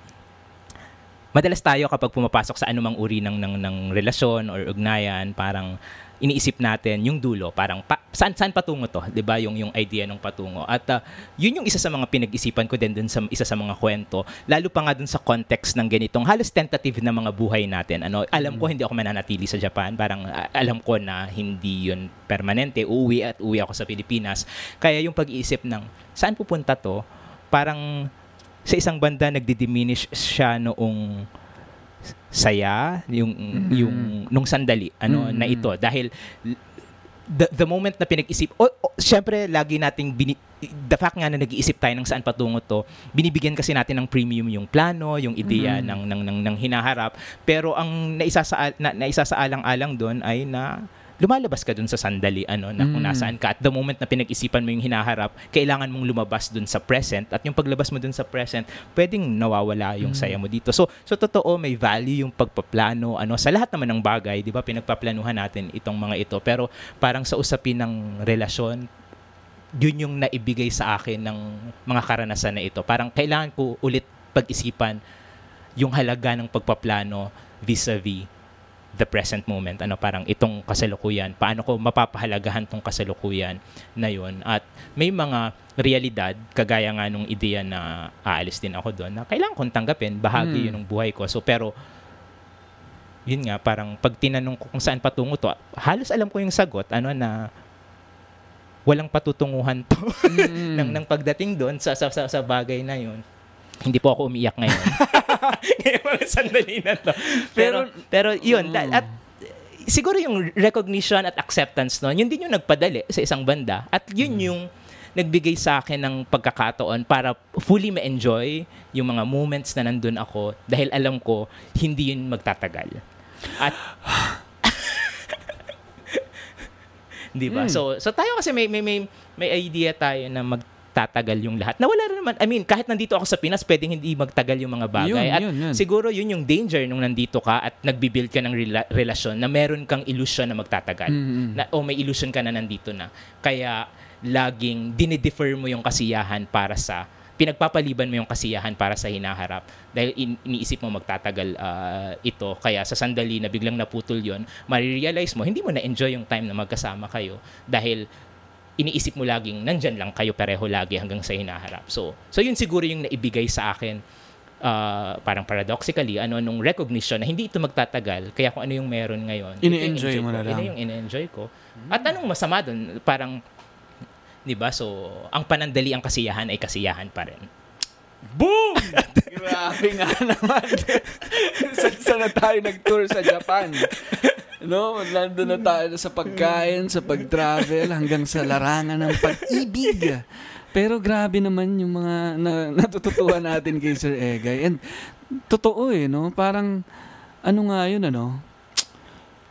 madalas tayo kapag pumapasok sa anumang uri ng ng ng relasyon or ugnayan parang iniisip natin yung dulo parang pa, saan saan patungo to? 'di ba? Yung yung idea ng patungo. At ah, yun yung isa sa mga pinag-isipan ko din dun sa isa sa mga kwento. Lalo pa nga dun sa context ng ganitong halos tentative na mga buhay natin. Ano alam ko hindi ako mananatili sa Japan. Parang ah, alam ko na hindi yun permanente. Uuwi at uwi ako sa Pilipinas. Kaya yung pag-iisip ng saan pupunta to? Parang sa isang banda nagdi-diminish siya noong saya yung yung nung sandali ano Mm. na ito dahil the, the moment na pinag-isip o o, syempre lagi nating bini, the fact nga na nag-iisip tayo ng saan patungo to binibigyan kasi natin ng premium yung plano yung ideya Mm. ng, ng ng ng hinaharap pero ang naisasa na, naisasaalang-alang doon ay na lumalabas ka dun sa sandali ano na kung Mm. nasaan ka. At the moment na pinag-isipan mo yung hinaharap kailangan mong lumabas dun sa present. At yung paglabas mo dun sa present pwedeng nawawala yung Mm. saya mo dito. So so totoo may value yung pagpaplano ano sa lahat naman ng bagay di ba? Pinagpaplanuhan natin itong mga ito. Pero parang sa usapin ng relasyon yun yung naibigay sa akin ng mga karanasan na ito. Parang kailangan ko ulit pag-isipan yung halaga ng pagpaplano vis-a-vis the present moment. Ano parang itong kasalukuyan. Paano ko mapapahalagahan tong kasalukuyan na yun? At may mga realidad kagaya nga nung ideya na aalis din ako doon na kailangan kong tanggapin bahagi Mm. yun ng buhay ko. So pero yun nga parang pag tinanong ko kung saan patungo to halos alam ko yung sagot ano na walang patutunguhan to Mm. ng, ng pagdating doon sa, sa, sa, sa bagay na yun hindi po ako umiyak ngayon. Ngayon mga sandali na to. Pero, pero yun, Mm. at siguro yung recognition at acceptance no, yun din yung nagpadali sa isang banda. At yun Mm. yung nagbigay sa akin ng pagkakataon para fully ma-enjoy yung mga moments na nandun ako dahil alam ko hindi yun magtatagal. At Di ba? Mm. So so tayo kasi may may may, may idea tayo na magtatagal yung lahat. Nawala rin naman. I mean, kahit nandito ako sa Pinas, pwedeng hindi magtagal yung mga bagay. Yun, at yun, yun. siguro yun yung danger nung nandito ka at nagbibuild ka ng rela- relasyon na meron kang illusion na magtatagal. Mm. Na, o may illusion ka na nandito na. Kaya laging dinidefer mo yung kasiyahan para sa pinagpapaliban mo yung kasiyahan para sa hinaharap dahil in- iniisip mo magtatagal ah, ito kaya sa sandali na biglang naputol yon marirealize mo hindi mo na-enjoy yung time na magkasama kayo dahil iniisip mo laging nandyan lang kayo pareho lagi hanggang sa hinaharap. So so yun siguro yung naibigay sa akin ah, parang paradoxically ano nung recognition na hindi ito magtatagal kaya kung ano yung meron ngayon ito Ini-enjoy enjoy mo na Ito lang. yung in-enjoy ko. At anong masama doon parang 'di ba? So ang panandali ang kasiyahan ay kasiyahan pa rin Boom! Grabe nga naman. Saan saan na tayo nag-tour sa Japan? No, nandun na tayo sa pagkain, sa pag-travel, hanggang sa larangan ng pag-ibig. Pero grabe naman yung mga na, natututuhan natin kay Sir Egay. And totoo eh, no? Parang, ano nga yun, ano?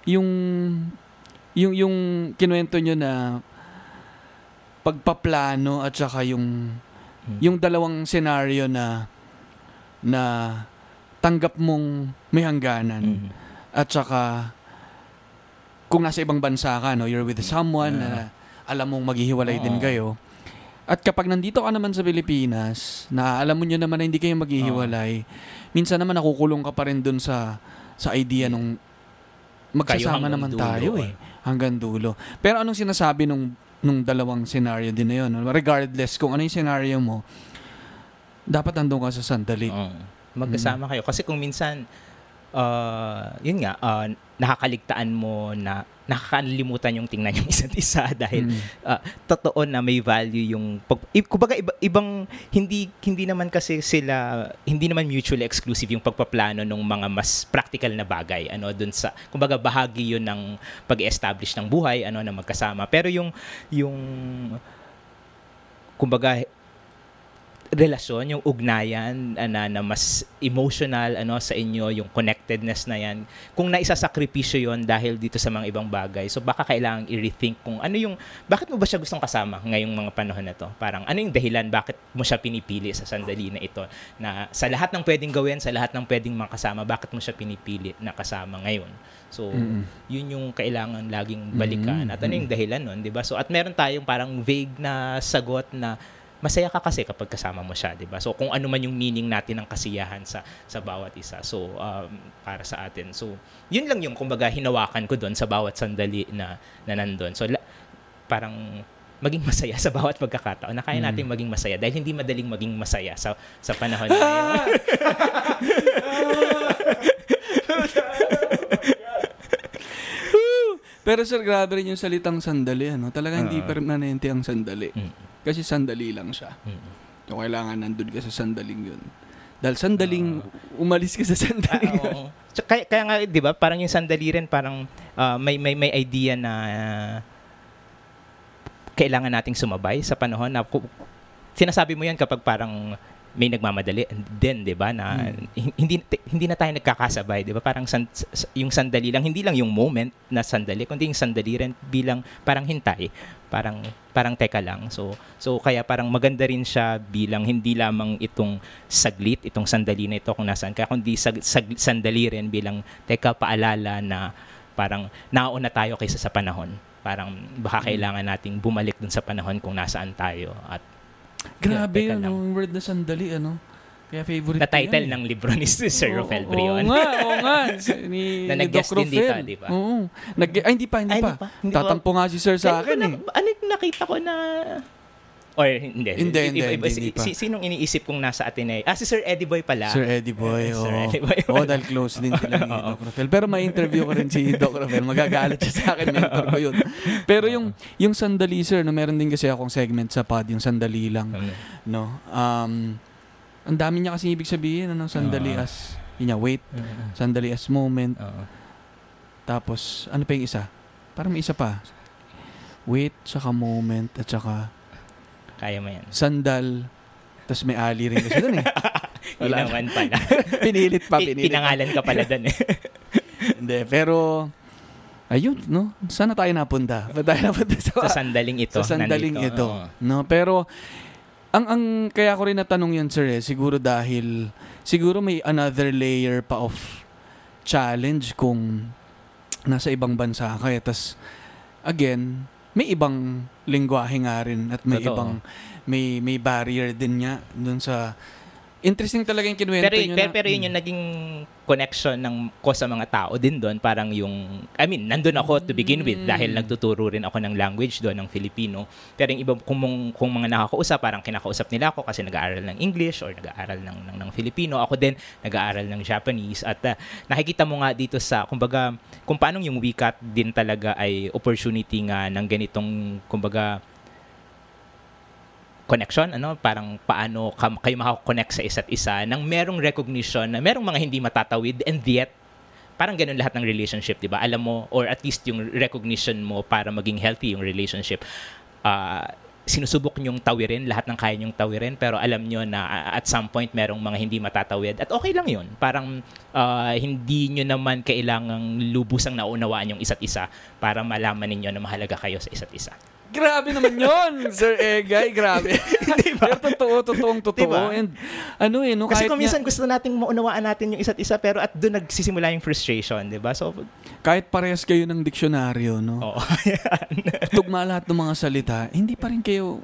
Yung, yung, yung kinuwento nyo na pagpaplano at saka yung Mm. yung dalawang scenario na na tanggap mong may hangganan Mm. at saka kung nasa ibang bansa ka no you're with someone na alam mong maghihiwalay din Oo. kayo at kapag nandito ka naman sa Pilipinas na alam mo nyo naman na hindi kayo maghihiwalay minsan naman nakukulong ka pa rin dun sa sa idea nung magsasama naman dulo, tayo eh. hanggang dulo pero anong sinasabi nung nung dalawang scenario din na yun no? regardless kung ano yung scenario mo dapat nandun ka sa sandali Oo. Magkasama kayo. Kasi kung minsan, uh, yun nga, uh, nakakaligtaan mo na nakakalimutan yung tingnan yung isa't isa dahil Mm. uh, totoo na may value yung pag, kumbaga iba, ibang hindi hindi naman kasi sila hindi naman mutually exclusive yung pagpaplano ng mga mas practical na bagay ano dun sa kumbaga bahagi yun ng pag-establish ng buhay ano na magkasama pero yung yung kumbaga relasyon, yung ugnayan uh, na, na mas emotional ano sa inyo, yung connectedness na yan. Kung naisasakripisyo yon dahil dito sa mga ibang bagay, so baka kailangang i-rethink kung ano yung, bakit mo ba siya gustong kasama ngayong mga panahon na to? Parang ano yung dahilan bakit mo siya pinipili sa sandali na ito? Na sa lahat ng pwedeng gawin, sa lahat ng pwedeng makasama, bakit mo siya pinipili na kasama ngayon? So, Mm-mm. yun yung kailangan laging balikan. Mm, At ano yung dahilan nun, di ba? So, at meron tayong parang vague na sagot na masaya ka kasi kapag kasama mo siya, 'di ba? So kung ano man yung meaning natin ng kasiyahan sa sa bawat isa. So um, para sa atin. So yun lang yung kumbaga hinawakan ko doon sa bawat sandali na na nandun. So la- parang maging masaya sa bawat pagkakataon. Na kaya Mm. nating maging masaya dahil hindi madaling maging masaya sa sa panahon na. Pero sir, grabe rin yung salitang sandali. Ano? Talaga hindi Oo. permanente ang sandali. Mm. Kasi sandali lang siya. Mm. So, kailangan nandun ka sa sandaling yun. Dahil sandaling umalis ka sa sandaling Ah, oo. So, kaya, kaya nga, di ba, parang yung sandali rin, parang ah, may, may, may idea na ah, kailangan nating sumabay sa panahon na sinasabi mo yan kapag parang may nagmamadali din, 'di ba? Na hin- hindi hindi na tayo nagkakasabay, 'di ba? Parang san- yung sandali lang, hindi lang yung moment na sandali, kundi yung sandali rin bilang parang hintay, parang parang teka lang. So so kaya parang maganda rin siya bilang hindi lamang itong saglit, itong sandali na ito kung nasaan ka, kundi sag, sag- sandali rin bilang teka paalala na parang nauna tayo kaysa sa panahon. Parang baka kailangan nating bumalik dun sa panahon kung nasaan tayo at Grabe Teka yun, lang. ang word na sandali, ano? Kaya favorite na ko title yan, eh. ng libro ni Sir Oo, Rofel oo, Brion. Oo nga, oo nga. Ni, Na ni nag-guest din dito, di ba? Oo. Nag ay, hindi pa, hindi Ay, pa. hindi pa, hindi pa. Tatampo nga si sir sa akin eh. Ano yung nakita ko na... Or hindi. Hindi, hindi, Iba- iba- hindi, hindi si- sinong iniisip kong nasa Ateneo? Ah, si Sir Eddie Boy pala. Sir Eddie Boy, Eh, Sir. Eddie Boy. Oo, dahil close din sila ni. Doc Rafael. Pero may interview ko rin si Doc Rafael. Magagalit siya sa akin, mentor ko yun. Pero yung, yung sandali, sir, no, meron din kasi akong segment sa pod, yung sandali lang. Ano? No? Um, ang dami niya kasi ibig sabihin, ano, sandali Oo. as, yun niya, wait, sandali as moment, Oo. tapos, ano pa yung isa? Parang may isa pa. Wait, saka moment, at saka Kaya mo yan. sandal, tapos may ali rin kasi doon eh. Yun Wala naman pala. pinilit pa, Pi- pinilit. Pinangalan ka pala doon eh. Hindi, pero ayun, no? Sana tayo napunta? Ba tayo napunta sa, sa sandaling ito. sa sandaling nandito. ito? Oo. No, pero ang ang kaya ko rin natanong yan, sir, eh, siguro dahil siguro may another layer pa of challenge kung nasa ibang bansa ka. Eh. Tas, again, may ibang lingwahe nga rin at may Totoo. ibang may may barrier din niya dun sa interesting talaga yung kinuwento Pero, niyo pero, na- pero yun yung naging connection ng ko sa mga tao din doon. Parang yung, I mean, nandun ako to begin with Mm. dahil nagtuturo rin ako ng language doon, ng Filipino. Pero yung iba, kung, mong- kung mga nakakausap, parang kinakausap nila ako kasi nag-aaral ng English or nag-aaral ng, ng, ng Filipino. Ako din, nag-aaral ng Japanese. At ah, nakikita mo nga dito sa, kumbaga, kung paano yung WeChat din talaga ay opportunity nga ng ganitong, kumbaga, connection, ano, parang paano ka, kayo makakonect sa isa't isa nang merong recognition na merong mga hindi matatawid and yet parang ganun lahat ng relationship, 'di ba? Alam mo or at least yung recognition mo para maging healthy yung relationship. ah sinusubok nyong tawirin lahat ng kaya nyong tawirin pero alam nyo na at some point merong mga hindi matatawid at okay lang yun parang ah, hindi nyo naman kailangang lubusang naunawaan yung isa't isa para malaman ninyo na mahalaga kayo sa isa't isa Grabe naman yon Sir Egay. Grabe. Pero totoo, totoong totoo. Diba? And ano eh, no, Kasi kahit, kung nga- minsan gusto nating maunawaan natin yung isa't isa pero at doon nagsisimula yung frustration, di ba? So, kahit parehas kayo ng diksyonaryo, no? oo. Tugma lahat ng mga salita, hindi pa rin kayo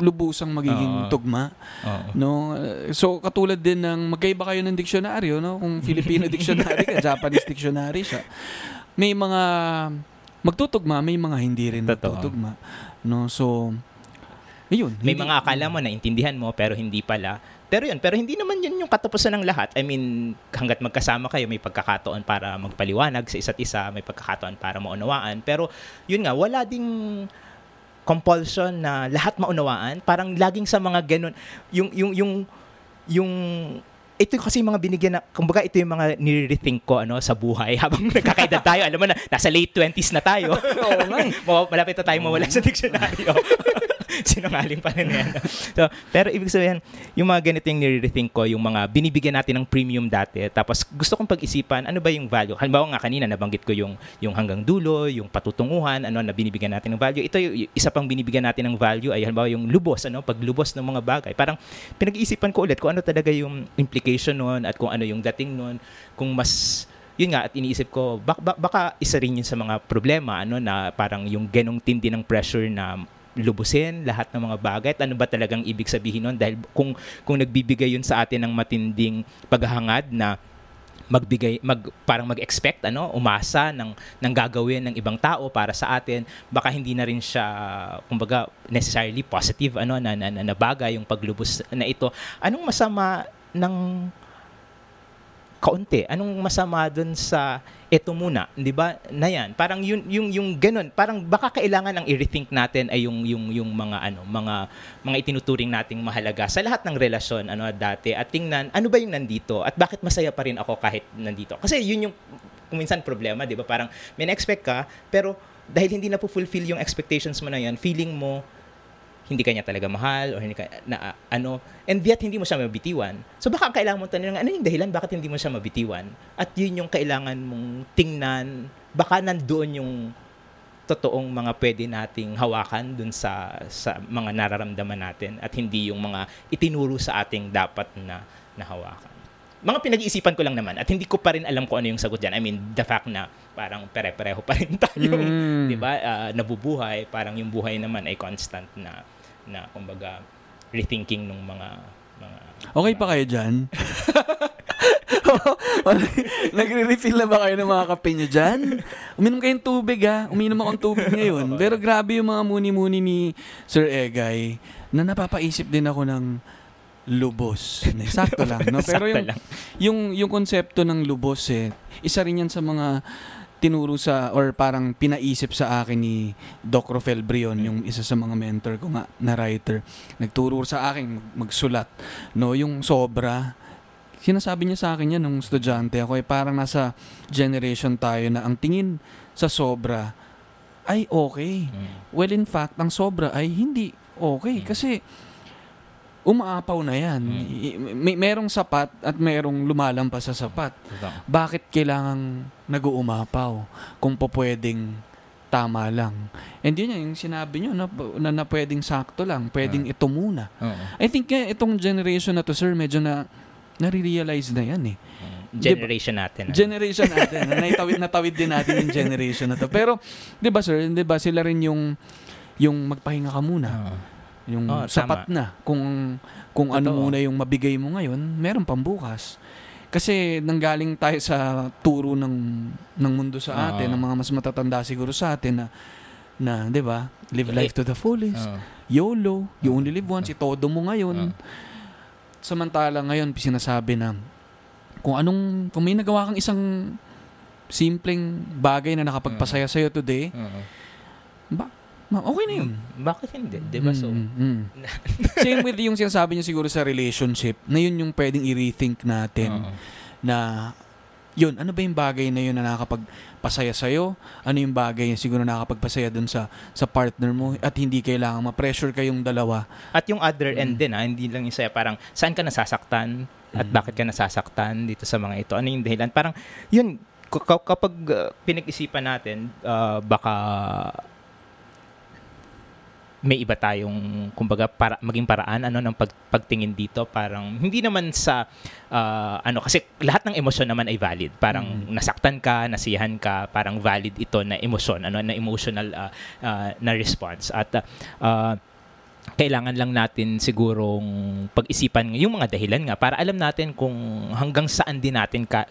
lubusang magiging Oo. tugma. Oo. No? Uh, So katulad din ng magkaiba kayo ng diksyonaryo, no? Kung Filipino dictionary ka, Japanese dictionary siya. May mga magtutugma, may mga hindi rin Totoo. magtutugma. No? So ayun. May hindi- mga akala mo na intindihan mo pero hindi pala. Pero yun, pero hindi naman yun yung katapusan ng lahat. I mean, hanggat magkasama kayo, may pagkakataon para magpaliwanag sa isa't isa, may pagkakataon para maunawaan. Pero yun nga, wala ding compulsion na lahat maunawaan. Parang laging sa mga ganun, yung, yung, yung, yung, ito kasi yung mga binigyan na, kumbaga ito yung mga nire-rethink ko ano, sa buhay habang nagkakaedad tayo. Alam mo na, nasa late 20s na tayo. Oo nga eh. Malapit na tayo mawala sa diksyonaryo. Sinungaling pa rin yan. So, pero ibig sabihin, yung mga ganito yung nire-rethink ko, yung mga binibigyan natin ng premium dati, tapos gusto kong pag-isipan, ano ba yung value? Halimbawa nga kanina, nabanggit ko yung, yung hanggang dulo, yung patutunguhan, ano na binibigyan natin ng value. Ito, yung, isa pang binibigyan natin ng value ay halimbawa yung lubos, ano, paglubos ng mga bagay. Parang pinag-iisipan ko ulit kung ano talaga yung implication nun at kung ano yung dating nun, kung mas yun nga at iniisip ko bak- bak- baka isa rin yun sa mga problema ano na parang yung ganong tindi ng pressure na lubusin lahat ng mga bagay? At ano ba talagang ibig sabihin nun? Dahil kung kung nagbibigay yun sa atin ng matinding paghahangad na magbigay mag parang mag-expect ano umasa ng ng gagawin ng ibang tao para sa atin baka hindi na rin siya kumbaga necessarily positive ano na na, na, na bagay yung paglubos na ito. Anong masama ng kaunti. Anong masama dun sa eto muna, 'di ba? Na yan. Parang yung yung yung ganun, parang baka kailangan ang i-rethink natin ay yung yung yung mga ano, mga mga itinuturing nating mahalaga sa lahat ng relasyon ano dati at tingnan ano ba yung nandito at bakit masaya pa rin ako kahit nandito. Kasi yun yung kung minsan problema, 'di ba? Parang may na-expect ka pero dahil hindi na fulfill yung expectations mo na yan, feeling mo hindi kanya talaga mahal or hindi ka, na ano and yet hindi mo siya mabitiwan so baka kailangan mo tanong ano yung dahilan bakit hindi mo siya mabitiwan at yun yung kailangan mong tingnan baka nandoon yung totoong mga pwede nating hawakan dun sa sa mga nararamdaman natin at hindi yung mga itinuro sa ating dapat na nahawakan mga pinag-iisipan ko lang naman at hindi ko pa rin alam kung ano yung sagot dyan. I mean, the fact na parang pere-pareho pa rin tayo, Mm. 'di ba? Ah, nabubuhay, parang yung buhay naman ay constant na na kumbaga rethinking ng mga mga Okay pa kayo dyan? Nagre-refill na ba kayo ng mga kape nyo dyan? Uminom kayong tubig ha. Uminom akong tubig ngayon. Pero grabe yung mga muni-muni ni Sir Egay na napapaisip din ako ng lubos. Sakto lang. No? Pero yung, yung, yung konsepto ng lubos eh, isa rin yan sa mga tinuro sa or parang pinaisip sa akin ni Doc Rofel Brion, yung isa sa mga mentor ko nga na writer. Nagturo sa akin mag- magsulat. No, yung sobra sinasabi niya sa akin yan nung estudyante ako eh parang nasa generation tayo na ang tingin sa sobra ay okay. Mm. Well, in fact, ang sobra ay hindi okay Mm. kasi umaapaw na yan. Mm. May merong sapat at merong lumalampas sa sapat. Bakit kailangang nag-uumapaw kung po pwedeng tama lang? And yun yung sinabi nyo na, na, na pwedeng sakto lang, pwedeng ito muna. Oo. I think eh, itong generation na to, sir, medyo na nare-realize na yan eh. Generation natin. ano? Generation natin. na natawid, natawid din natin yung generation na to. Pero, di ba sir, di ba sila rin yung yung magpahinga ka muna. Oo. Yung Oo, sapat na. Kung kung ano Totoo. muna yung mabigay mo ngayon, meron pang bukas. Kasi nanggaling tayo sa turo ng ng mundo sa atin, Oo. ng mga mas matatanda siguro sa atin na na, 'di ba? Live life to the fullest. Oo. YOLO, you only live once, itodo mo ngayon. Oo. Samantala ngayon, sinasabi na kung anong, kung may nagawa kang isang simpleng bagay na nakapagpasaya sa'yo today, Oo. ba, ma- okay na yun. Bakit hindi? Di ba? So, Mm, mm, mm. Same with yung sinasabi niya siguro sa relationship, na yun yung pwedeng i-rethink natin oo. na yun, ano ba yung bagay na yun na nakakapagpasaya sa'yo? Ano yung bagay na siguro nakakapagpasaya dun sa sa partner mo at hindi kailangan ma-pressure kayong dalawa. At yung other Mm. end din, ah, hindi lang yung sa'yo, parang saan ka nasasaktan at Mm. bakit ka nasasaktan dito sa mga ito? Ano yung dahilan? Parang, yun, kapag uh, pinag-isipan natin, uh, baka may iba tayong kumbaga para maging paraan ano ng pag, pagtingin dito. Parang hindi naman sa ah, ano kasi lahat ng emosyon naman ay valid. Parang nasaktan ka nasiyahan ka parang valid ito na emosyon ano na emotional ah, ah, na response. At ah, kailangan lang natin sigurong pag-isipan yung mga dahilan nga para alam natin kung hanggang saan din natin ka-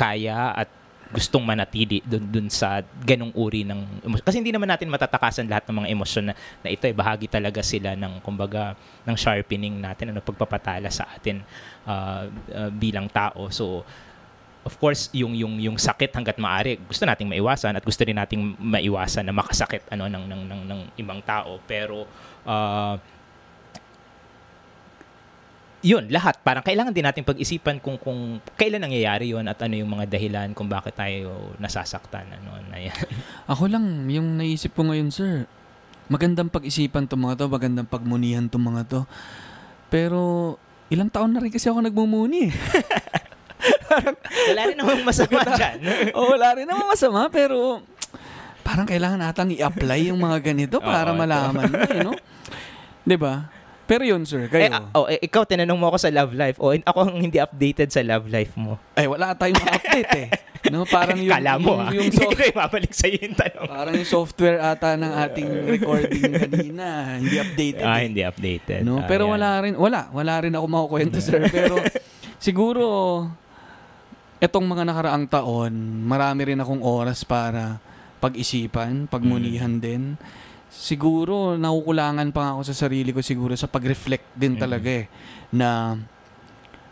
kaya at gustong manatili dun, dun sa ganong uri ng emosyon. Kasi hindi naman natin matatakasan lahat ng mga emosyon na, na ito ay bahagi talaga sila ng kumbaga ng sharpening natin ano pagpapatala sa atin ah, ah, bilang tao. So of course yung yung yung sakit hangga't maaari gusto nating maiwasan at gusto rin nating maiwasan na makasakit ano ng ng ng, ng ibang tao pero ah, yun, lahat. Parang kailangan din natin pag-isipan kung, kung kailan nangyayari yun at ano yung mga dahilan kung bakit tayo nasasaktan. Ano, na yan. Ako lang, yung naisip ko ngayon, sir, magandang pag-isipan itong mga to, magandang pagmunihan itong mga to. Pero, ilang taon na rin kasi ako nagmumuni. eh. Wala rin namang masama dyan. o, wala rin naman masama, pero parang kailangan natang i-apply yung mga ganito para ito. malaman mo, eh, no? 'Di ba? Pero yun, sir, Eh, kayo. ah, oh, eh, ikaw, tinanong mo ako sa love life. O, ako ang hindi updated sa love life mo. Ay, wala tayong ma-update eh. No, parang yung, Kala mo, yung, ah. yung, Hindi so- ko na ibabalik sa'yo yung tanong. parang yung software ata ng ating recording kanina, hindi updated. Ah, eh. hindi updated. No, Ah, pero yan. wala rin, wala, wala rin ako makukwento, sir. Pero siguro, etong mga nakaraang taon, marami rin akong oras para pag-isipan, pagmunihan din. Siguro, nakukulangan pa ako sa sarili ko siguro sa pag-reflect din Mm. talaga eh, na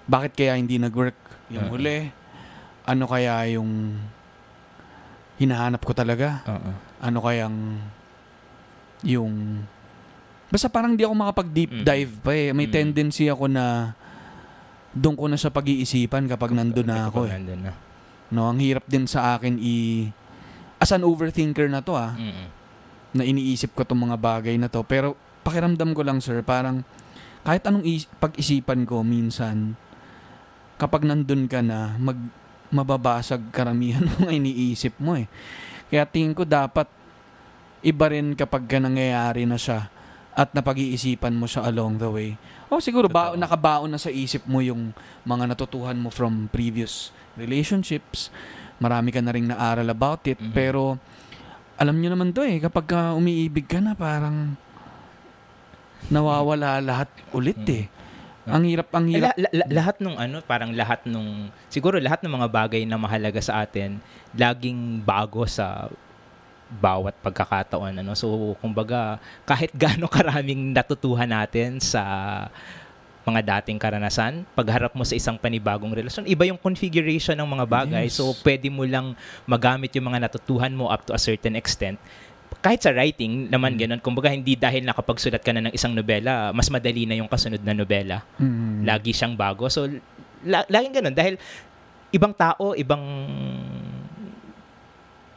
bakit kaya hindi nag-work yung Oo. huli? Ano kaya yung hinahanap ko talaga? Oo. ano kayang yung basta parang di ako makapag deep Mm. dive pa eh. May Mm. tendency ako na doon ko na sa pag-iisipan kapag nandun na ako eh. Na. No, ang hirap din sa akin i as an overthinker na to ah, Mm-mm. Na iniisip ko tong mga bagay na to. Pero pakiramdam ko lang sir, parang kahit anong is- pag-isipan ko minsan kapag nandun ka na mag mababasag karamihan ng iniisip mo eh. Kaya tingin ko dapat iba rin kapag ka nangyayari na siya at napag-iisipan mo siya along the way. O siguro ba, nakabaon na sa isip mo yung mga natutuhan mo from previous relationships. Marami ka na rin naaral about it. Mhm. Pero alam nyo naman to eh, kapag ka umiibig ka na parang nawawala lahat ulit Mhm. eh. Ang hirap, ang Eh, hirap. la- la- lahat nung ano, parang lahat nung, siguro lahat ng mga bagay na mahalaga sa atin, laging bago sa bawat pagkakataon. Ano? So, kumbaga, kahit gaano karaming natutuhan natin sa mga dating karanasan, pagharap mo sa isang panibagong relasyon, iba yung configuration ng mga bagay. Yes. So, pwede mo lang magamit yung mga natutuhan mo up to a certain extent. Kahit sa writing naman ganun, kumbaga hindi dahil nakapagsulat ka na ng isang nobela, mas madali na yung kasunod na nobela Mm. lagi siyang bago. So, la- laging ganun. Dahil ibang tao, ibang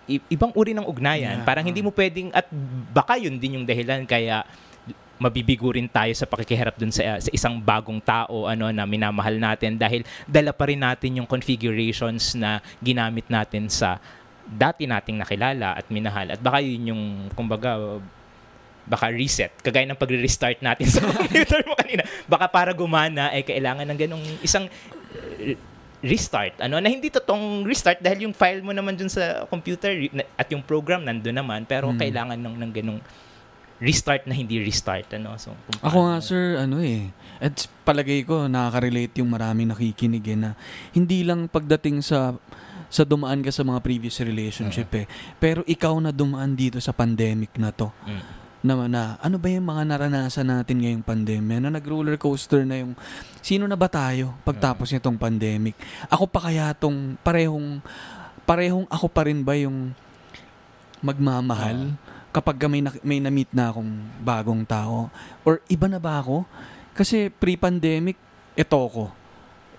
ibang uri ng ugnayan. Yeah. Parang hindi mo pwedeng, at baka yun din yung dahilan kaya mabibigo rin tayo sa pakikiharap dun sa, sa isang bagong tao ano na minamahal natin dahil dala pa rin natin yung configurations na ginamit natin sa dati nating nakilala at minahal. At baka yun yung kumbaga baka reset. Kagaya ng pagre-restart natin sa computer mo kanina. Baka para gumana eh kailangan ng ganong isang uh, restart ano na hindi totoong restart dahil yung file mo naman dun sa computer at yung program nandoon naman pero Hmm. kailangan ng ng ganong restart na hindi restart ano so Ako nga sir, ano eh, at palagay ko nakaka-relate yung maraming nakikinig eh, na hindi lang pagdating sa sa dumaan ka sa mga previous relationship eh. Pero ikaw na dumaan dito sa pandemic na to. Mm. Na, na ano ba yung mga naranasan natin ngayong pandemya na nag-roller coaster na yung sino na ba tayo pagtapos nitong pandemic? Ako pa kaya tong parehong parehong ako pa rin ba yung magmamahal kapag ka may, na, may na-meet na akong bagong tao? Or iba na ba ako? Kasi pre-pandemic, ito ko.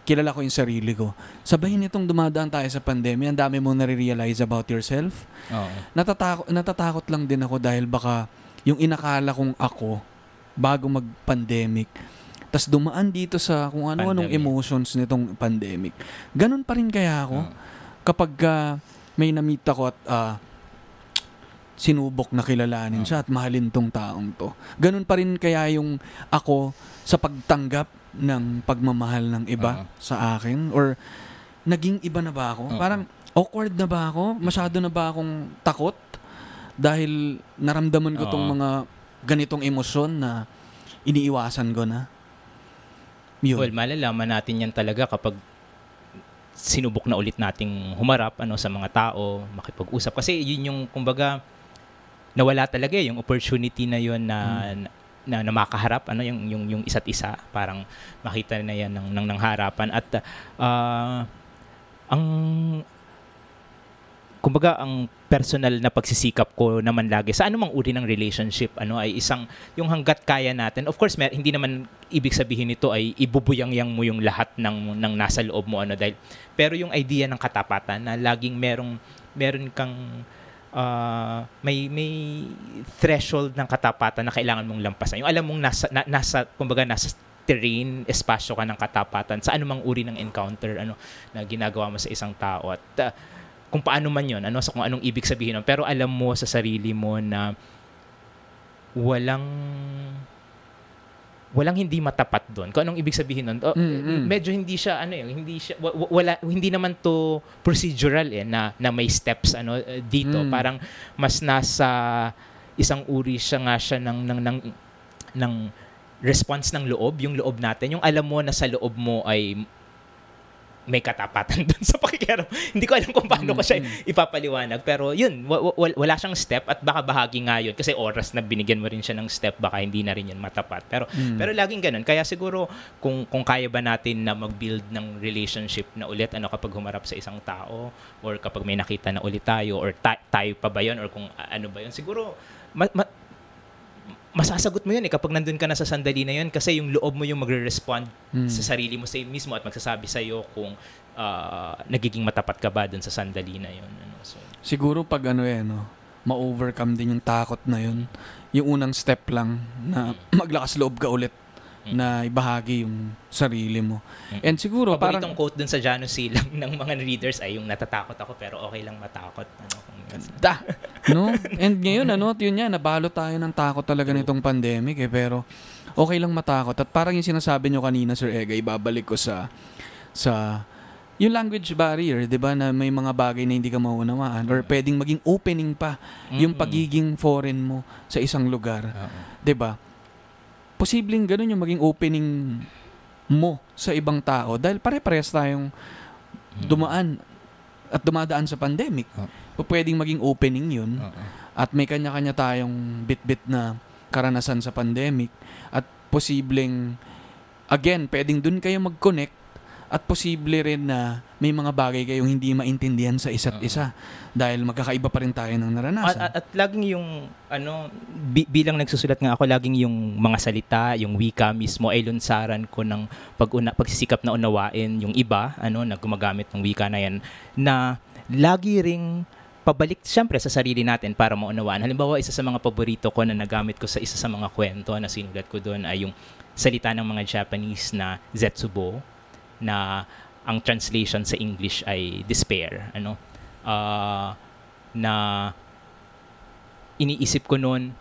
Kilala ko yung sarili ko. Sabahin itong dumadaan tayo sa pandemya, ang dami mong nare-realize about yourself. Oo. Natatakot, natatakot lang din ako dahil baka yung inakala kong ako bago mag-pandemic, tas dumaan dito sa kung ano-anong emotions nitong pandemic. Ganon pa rin kaya ako Oo. kapag ah, may na-meet ako at ah, sinubok na kilalanin siya at mahalin tong taong to. Ganun pa rin kaya yung ako sa pagtanggap ng pagmamahal ng iba Oo. sa akin or naging iba na ba ako? Oo. Parang awkward na ba ako? Masyado na ba akong takot? Dahil naramdaman ko tong Oo. mga ganitong emosyon na iniiwasan ko na. Yun. Well, malalaman natin yan talaga kapag sinubok na ulit nating humarap ano sa mga tao, makipag-usap kasi yun yung kumbaga nawala talaga yung opportunity na yun na na, na makaharap ano yung yung yung isa't isa. Parang makita na yan ng ng, ng harapan. At ah, ang kumbaga ang personal na pagsisikap ko naman lagi sa anumang uri ng relationship ano ay isang yung hanggat kaya natin. Of course mer- hindi naman ibig sabihin nito ay ibubuyang-yang mo yung lahat ng ng nasa loob mo ano dahil pero yung idea ng katapatan na laging merong meron kang ah, may may threshold ng katapatan na kailangan mong lampasan yung alam mong nasa na- nasa kumbaga nasa terrain, espasyo ka ng katapatan sa anumang uri ng encounter ano na ginagawa mo sa isang tao at ah, kung paano man yon ano so kung anong ibig sabihin nun. pero alam mo sa sarili mo na walang walang hindi matapat doon kung anong ibig sabihin nun oh, Mm, mm. medyo hindi siya ano eh hindi siya wa- wa- wala hindi naman to procedural eh na na may steps ano eh, dito Mm. parang mas nasa isang uri siya nga siya ng ng ng, ng response ng loob yung loob natin yung alam mo na sa loob mo ay may katapatan doon sa pakikiram. Hindi ko alam kung paano ko siya ipapaliwanag. Pero yun, wa- wa- wala siyang step at baka bahagi nga yun. Kasi oras na binigyan mo rin siya ng step, baka hindi na rin yun matapat. Pero, Mm. pero laging ganun. Kaya siguro, kung, kung kaya ba natin na mag-build ng relationship na ulit, ano kapag humarap sa isang tao, or kapag may nakita na ulit tayo, or ta- tayo pa ba yun, or kung ano ba yun, siguro, ma- ma- masasagot mo yun eh kapag nandun ka na sa sandali na yun kasi yung loob mo yung magre-respond Mm. sa sarili mo sa mismo at magsasabi sa iyo kung ah, nagiging matapat ka ba dun sa sandali na yun. Ano? So, Siguro pag ano eh, no, ma-overcome din yung takot na yun. Yung unang step lang na maglakas loob ka ulit. Na ibahagi yung sarili mo. Mm. And siguro paboritong parang quote dun sa Janus Silang ng mga readers ay yung natatakot ako pero okay lang matakot. Ano, kung da, no? And ngayon ano, yun yan, nabalo tayo ng takot talaga nitong pandemic eh, pero okay lang matakot. At parang yung sinasabi nyo kanina, Sir Ega, ibabalik ko sa sa yung language barrier, 'di ba, na may mga bagay na hindi ka maunawaan or pwedeng maging opening pa yung pagiging foreign mo sa isang lugar. 'di ba? Posibleng ganun yung maging opening mo sa ibang tao dahil pare-parehas tayong Mm. dumaan at dumadaan sa pandemic. Oo. Pwedeng maging opening yun Oo. at may kanya-kanya tayong bit-bit na karanasan sa pandemic at posibleng again, pwedeng dun kayo mag-connect at posible rin na may mga bagay kayong hindi maintindihan sa isa't isa dahil magkakaiba pa rin tayo ng At, naranasan. at, at laging yung ano bi- bilang nagsusulat nga ako laging yung mga salita, yung wika mismo ay lunsaran ko ng pag pagsisikap na unawain yung iba ano na gumagamit ng wika na yan na lagi ring pabalik siyempre sa sarili natin para maunawaan. Halimbawa, isa sa mga paborito ko na nagamit ko sa isa sa mga kwento na sinulat ko doon ay yung salita ng mga Japanese na zetsubo na ang translation sa English ay despair. Ano? Ah, na iniisip ko noon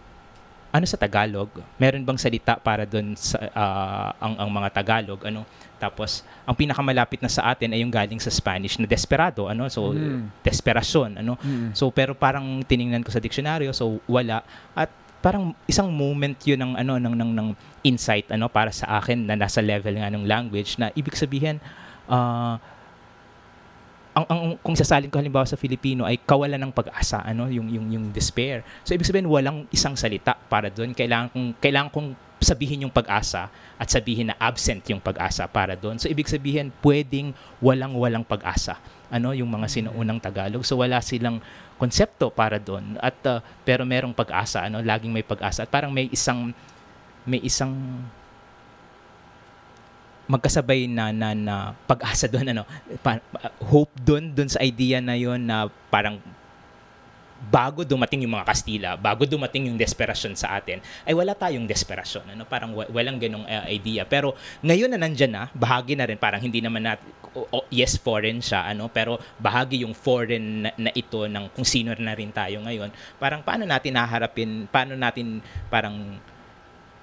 ano sa Tagalog meron bang salita para doon sa ah, ang ang mga Tagalog ano tapos ang pinakamalapit na sa atin ay yung galing sa Spanish na desperado ano so Mm. desperasyon ano Mm. so pero parang tiningnan ko sa diksyonaryo so wala at parang isang moment yun ng ano ng ng ng insight ano para sa akin na nasa level nga ng language na ibig sabihin ah ang, ang kung sasalin ko halimbawa sa Filipino ay kawalan ng pag-asa ano yung yung yung despair. So ibig sabihin walang isang salita para doon kailangan kong kailangan kong sabihin yung pag-asa at sabihin na absent yung pag-asa para doon so ibig sabihin pwedeng walang walang pag-asa ano yung mga sinuunang Tagalog. So wala silang konsepto para doon at uh, pero merong pag-asa ano laging may pag-asa. At parang may isang may isang magkasabay na na, na pag-asa doon ano pa- hope doon doon sa idea na yon na parang bago dumating yung mga Kastila, bago dumating yung desperasyon sa atin, ay wala tayong desperasyon. Ano? Parang wa- walang ganong uh, idea. Pero ngayon na nandyan na, bahagi na rin, parang hindi naman natin, yes, foreign siya, ano? pero bahagi yung foreign na, na ito ng kung sino na rin tayo ngayon. Parang paano natin naharapin, paano natin parang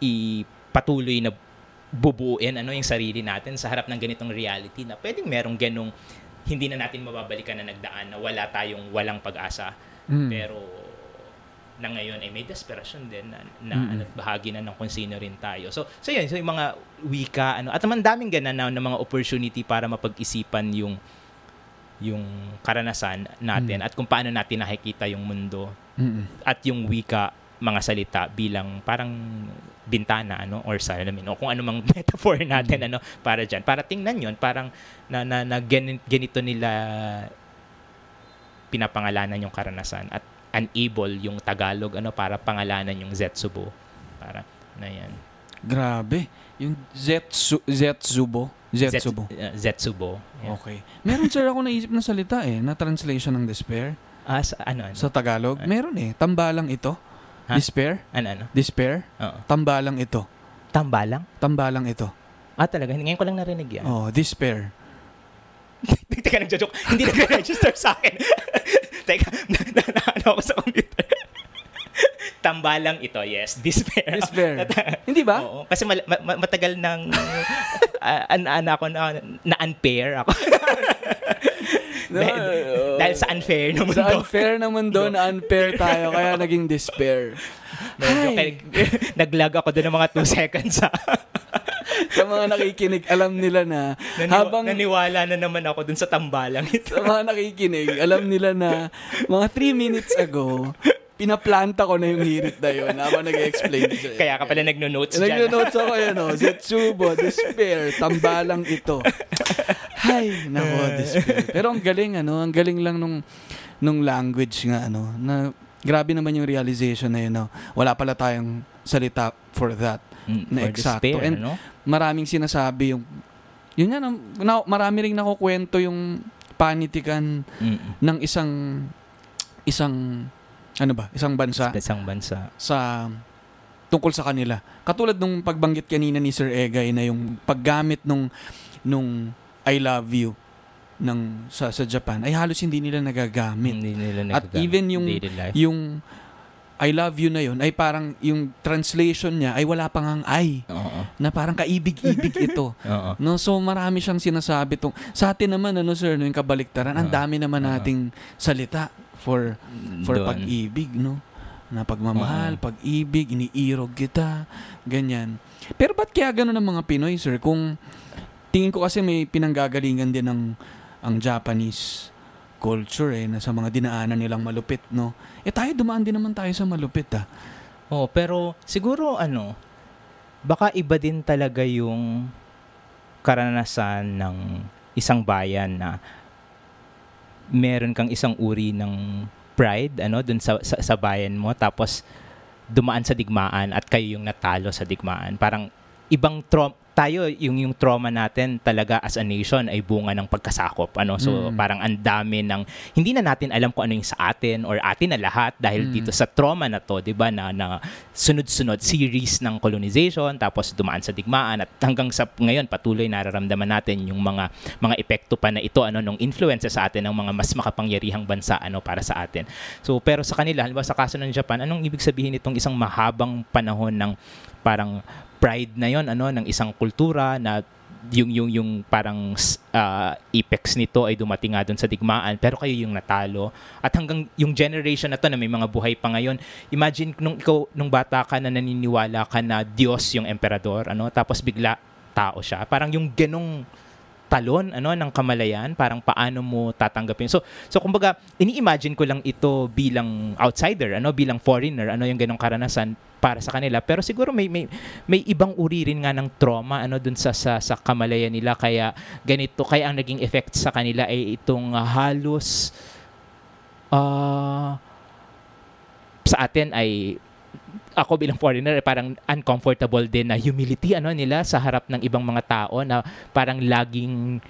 ipatuloy na bubuin ano yung sarili natin sa harap ng ganitong reality na pwedeng merong ganong hindi na natin mababalikan na nagdaan na wala tayong walang pag-asa Mm. pero na ngayon ay may desperasyon din na, na Mm. ano, bahagi na ng kung sino rin tayo. So, so yun, so yung mga wika, ano, at naman daming ganun na, na mga opportunity para mapag-isipan yung yung karanasan natin Mm. at kung paano natin nakikita yung mundo Mm-mm. at yung wika mga salita bilang parang bintana ano or salamin o kung ano mang metaphor natin ano para diyan para tingnan yon parang na, na, na gani- ganito nila pinapangalanan yung karanasan at unable yung Tagalog ano para pangalanan yung Zetsubo para na yan Grabe. Yung Zetsu, Zetsubo. Zetsubo. Zet- uh, Zetsubo yeah. Okay. Meron sir ako naisip na salita eh, na translation ng despair ah sa, ano ano sa Tagalog. Meron eh. Tambalang ito. Ha? Despair. ano ano Despair. Oo. Tambalang ito. tambalang Tambalang ito. ah talaga ngayon ko lang narinig yan Oh, despair. Teka, nagjo-joke. Hindi nag-register sa akin. Teka, na, na, na, ano ako sa computer. Tambalang ito, yes. Despair. Despair. Hindi ba? Oo. Kasi mal- ma- ma- matagal nang uh, an, an, ako na, na unfair ako. dahil, oo. dahil sa unfair na mundo. Sa unfair na mundo, na unfair tayo, kaya naging despair. Medyo Ay. kay- naglag ako doon ng mga 2 seconds. Ha? Sa mga nakikinig, alam nila na Naniwa- habang naniwala na naman ako dun sa tambalang ito. sa mga nakikinig, alam nila na mga 3 minutes ago, pinaplanta ko na yung hirit na yun habang nag-explain siya. Kaya ka pala nagno-notes dyan. Nagno-notes ako yun, no? Zetsubo, despair, tambalang ito. Hay, nako, despair. Pero ang galing, ano, ang galing lang nung, nung language nga, ano, na grabe naman yung realization na yun, no? Wala pala tayong salita for that. Mm, Na for eksakto. despair, And- ano? Maraming sinasabi yung, yun yan, no? na, marami rin nakukwento yung panitikan Mm, ng isang, isang, ano ba, isang bansa sa isang bansa. sa tungkol sa kanila. Katulad nung pagbanggit kanina ni Sir Egay na yung paggamit nung nung I love you ng sa sa Japan ay halos hindi nila nagagamit. Hindi nila At nagagamit even yung-. Yung I love you na yun ay parang yung translation niya ay wala pang ang I Oo. na parang kaibig-ibig ito. Oo. No, so marami siyang sinasabi tong sa atin naman ano sir, no, yung kabaliktaran, ang dami naman nating salita for for Doon. pag-ibig, no? Na pagmamahal, pag-ibig, iniirog kita, ganyan. Pero ba't kaya ganun ang mga Pinoy, sir? Kung tingin ko kasi may pinanggagalingan din ng ang Japanese culture eh, na sa mga dinaanan nilang malupit, no? Eh tayo dumaan din naman tayo sa malupit, ah. Oh, pero siguro ano, baka iba din talaga yung karanasan ng isang bayan na meron kang isang uri ng pride ano dun sa, sa, sa bayan mo tapos dumaan sa digmaan at kayo yung natalo sa digmaan. Parang ibang trauma tayo yung yung trauma natin talaga as a nation ay bunga ng pagkasakop ano so Mm. parang ang dami ng hindi na natin alam kung ano yung sa atin or atin na lahat dahil Mm. dito sa trauma na to 'di ba na, na sunod-sunod series ng colonization tapos dumaan sa digmaan at hanggang sa ngayon patuloy nararamdaman natin yung mga mga epekto pa na ito ano nung influence sa atin ng mga mas makapangyarihang bansa ano para sa atin so pero sa kanila halimbawa sa kaso ng Japan anong ibig sabihin nitong isang mahabang panahon ng parang pride na yon ano ng isang kultura na yung yung yung parang uh, apex nito ay dumating nga doon sa digmaan pero kayo yung natalo. At hanggang yung generation na to na may mga buhay pa ngayon imagine nung ikaw nung bata ka na naniniwala ka na Diyos yung emperador ano tapos bigla tao siya. Parang yung ganong talon ano ng kamalayan parang paano mo tatanggapin. So so kumbaga ini-imagine ko lang ito bilang outsider ano bilang foreigner ano yung ganong karanasan para sa kanila. Pero siguro may may may ibang uri rin nga ng trauma ano dun sa sa, sa kamalayan nila. Kaya ganito kaya ang naging effect sa kanila ay itong ah, halos ah sa atin ay ako bilang foreigner parang uncomfortable din na humility ano nila sa harap ng ibang mga tao na parang laging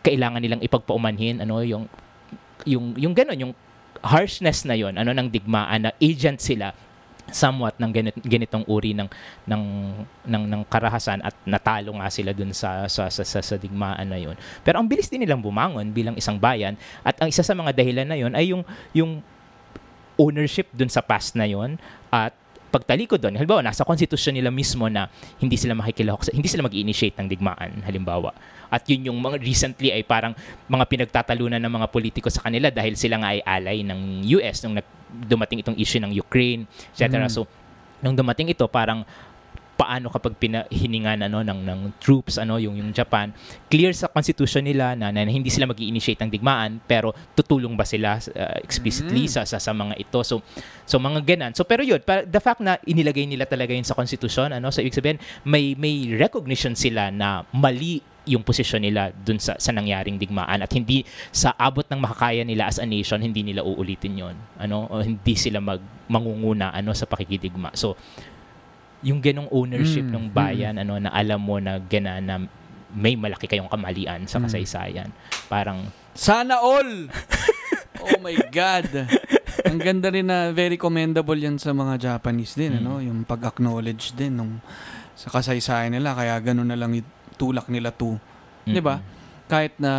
kailangan nilang ipagpaumanhin ano yung yung yung gano'n yung harshness na yon ano ng digmaan na agent sila somewhat ng ganit, ganitong uri ng ng ng ng karahasan at natalo nga sila dun sa sa sa, sa, sa digmaan na yon. Pero ang bilis din nilang bumangon bilang isang bayan at ang isa sa mga dahilan na yon ay yung yung ownership dun sa past na yon at pagtalikod doon, halimbawa, nasa konstitusyon nila mismo na hindi sila makikilahok, hindi sila mag-initiate ng digmaan, halimbawa. At yun yung mga recently ay parang mga pinagtatalunan ng mga politiko sa kanila dahil sila nga ay ally ng US nung dumating itong issue ng Ukraine, etc. Mm. So, nung dumating ito, parang paano kapag pinahiningan ano ng ng troops ano yung yung Japan clear sa constitution nila na, na hindi sila magi-initiate ng digmaan pero tutulong ba sila uh, explicitly Mm. sa, sa sa mga ito? So so mga ganan so pero yun the fact na inilagay nila talaga yun sa constitution ano so ibig sabihin may may recognition sila na mali yung posisyon nila dun sa, sa nangyaring digmaan at hindi sa abot ng makakaya nila as a nation hindi nila uulitin yon ano o hindi sila mag mangunguna ano sa pakikidigma. So yung ganong ownership Mm, ng bayan ano na alam mo na gana na may malaki kayong kamalian sa Mm. kasaysayan parang Sana all! oh my God! Ang ganda rin na very commendable yan sa mga Japanese din, Mm. ano? Yung pag-acknowledge din nung sa kasaysayan nila, kaya ganun na lang itulak nila to. Di ba? Kahit na,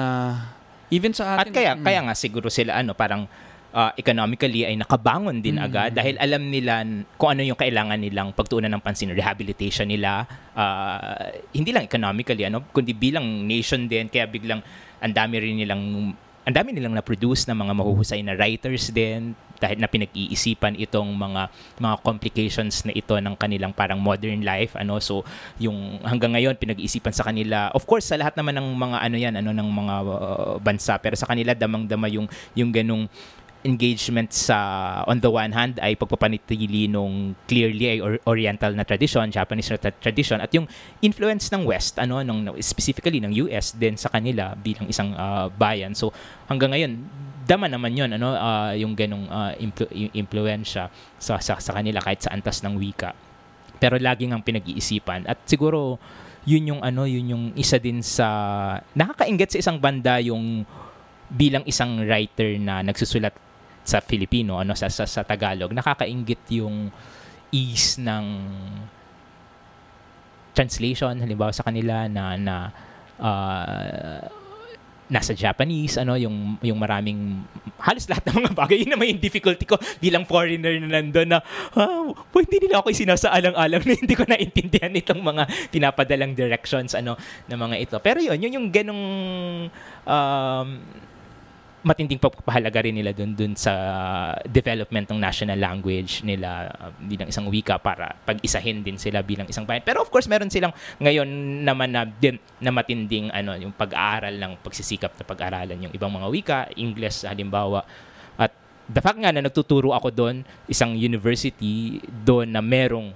even sa At atin. kaya mm, kaya nga siguro sila ano parang ah, economically ay nakabangon din Mm. agad dahil alam nila kung ano yung kailangan nilang pagtuunan ng pansin rehabilitation nila. Ah, hindi lang economically ano kundi bilang nation din. Kaya biglang ang dami rin nilang ang dami nilang na-produce na mga mahuhusay na writers din dahil na pinag-iisipan itong mga mga complications na ito ng kanilang parang modern life ano. So yung hanggang ngayon pinag-iisipan sa kanila. Of course sa lahat naman ng mga ano yan ano ng mga uh, bansa pero sa kanila damang-dama yung yung ganung engagement sa on the one hand ay pagpapanitili nung clearly ay or- oriental na tradition, Japanese na tra- tradition at yung influence ng West ano nung specifically ng US din sa kanila bilang isang ah, bayan. So hanggang ngayon dama naman yon ano ah, yung ganong ah, implu- yung impluwensya sa, sa sa kanila kahit sa antas ng wika. Pero laging ang pinag-iisipan at siguro yun yung ano yun yung isa din sa nakakainggit sa isang banda yung bilang isang writer na nagsusulat sa Filipino ano sa sa, sa Tagalog nakakainggit yung ease ng translation halimbawa sa kanila na na ah, nasa Japanese ano yung yung maraming halos lahat ng mga bagay yun naman yung difficulty ko bilang foreigner na nandun na po, hindi nila ako sinasaalang-alang na hindi ko naintindihan itong mga pinapadalang directions ano ng mga ito. Pero yun yun yung ganong um, matinding pagpapahalaga rin nila dun dun sa development ng national language nila uh, bilang isang wika para pag-isahin din sila bilang isang bayan. Pero of course, meron silang ngayon naman na din na matinding ano yung pag-aaral ng pagsisikap na pag-aralan yung ibang mga wika, English halimbawa. At the fact nga na nagtuturo ako doon, isang university doon na merong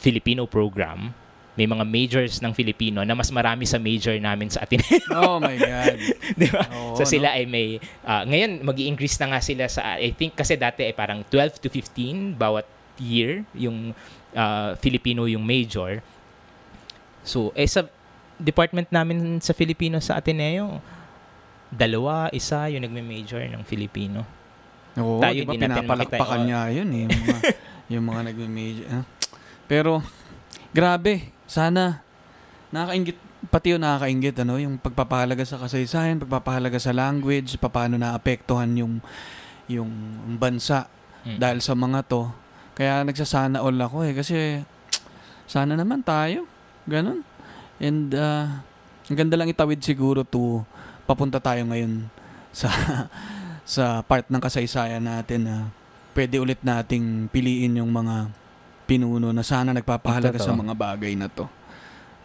Filipino program, may mga majors ng Filipino na mas marami sa major namin sa Ateneo. Oh my God. Di ba? Oo, so no? sila ay may ah, ngayon mag increase na nga sila sa I think kasi dati ay parang 12 to 15 bawat year yung ah, Filipino yung major. So eh sa department namin sa Filipino sa Ateneo dalawa, isa yung nagme-major ng Filipino. Oo, Tayo di ba pinapalakpakan niya yun eh. Yung mga, yung mga nagme-major. ah. Pero, grabe. Sana, nakakaingit, pati yung nakakaingit, ano, yung pagpapahalaga sa kasaysayan, pagpapahalaga sa language, paano naapektuhan yung, yung bansa Mm. dahil sa mga to. Kaya nagsasana all ako eh. Kasi, sana naman tayo. Ganon. And, uh, ang ganda lang itawid siguro to, papunta tayo ngayon sa sa part ng kasaysayan natin na pwede ulit nating piliin yung mga pinuno na sana nagpapahalaga Totoo. sa mga bagay na to.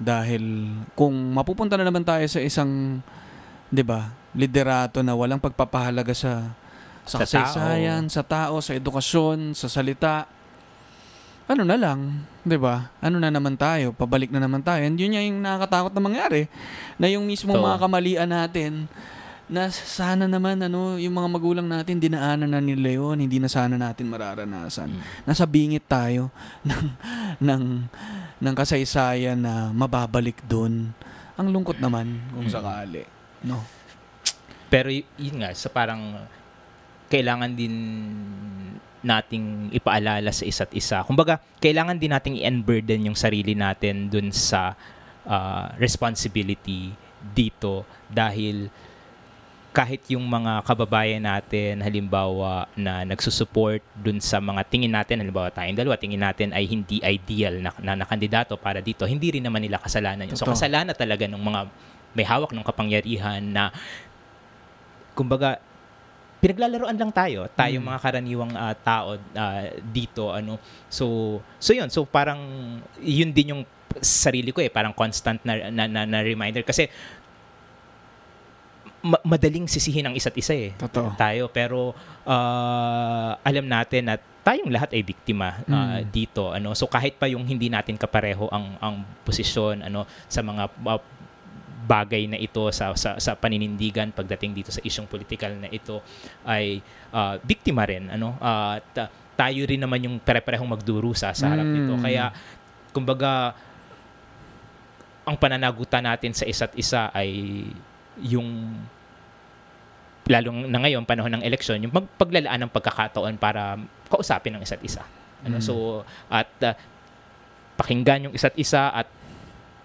Dahil kung mapupunta na naman tayo sa isang 'di ba, liderato na walang pagpapahalaga sa sa, Sa kasaysayan, sa tao, sa edukasyon, sa salita, ano na lang, 'di ba? Ano na naman tayo, pabalik na naman tayo. And yun yung nakakatakot na mangyari na yung mismo mga kamalian natin na sana naman ano yung mga magulang natin dinaanan na nila yun hindi na sana natin mararanasan Mm. nasa bingit tayo ng ng ng kasaysayan na mababalik doon ang lungkot naman kung Mm. sakali no Pero yun nga, sa parang kailangan din nating ipaalala sa isa't isa. Kumbaga, kailangan din nating i-unburden yung sarili natin dun sa ah, responsibility dito dahil kahit yung mga kababayan natin halimbawa na nagsusupport dun sa mga tingin natin halimbawa tayong dalawa tingin natin ay hindi ideal na, na, na kandidato para dito hindi rin naman nila kasalanan yun. So kasalanan talaga ng mga may hawak ng kapangyarihan na kumbaga pinaglalaroan lang tayo tayo Mm. mga karaniwang ah, tao ah, dito ano. So so yun so parang yun din yung sarili ko eh parang constant na na, na, na reminder. Kasi ma- madaling sisihin ang isa't isa eh Totoo. tayo pero ah, alam natin na tayong lahat ay biktima ah, Mm. dito ano so kahit pa yung hindi natin kapareho ang ang posisyon ano sa mga ah, bagay na ito sa sa, sa paninindigan pagdating dito sa isyong politikal na ito ay ah, biktima rin ano at ah, tayo rin naman yung pare-parehong magdurusa sa harap nito Mm. kaya kumbaga ang pananagutan natin sa isa't isa ay yung lalong na ngayon panahon ng eleksyon yung magpaglalaan ng pagkakataon para kausapin ng isa't isa. Ano Mm. so at uh, pakinggan yung isa't isa at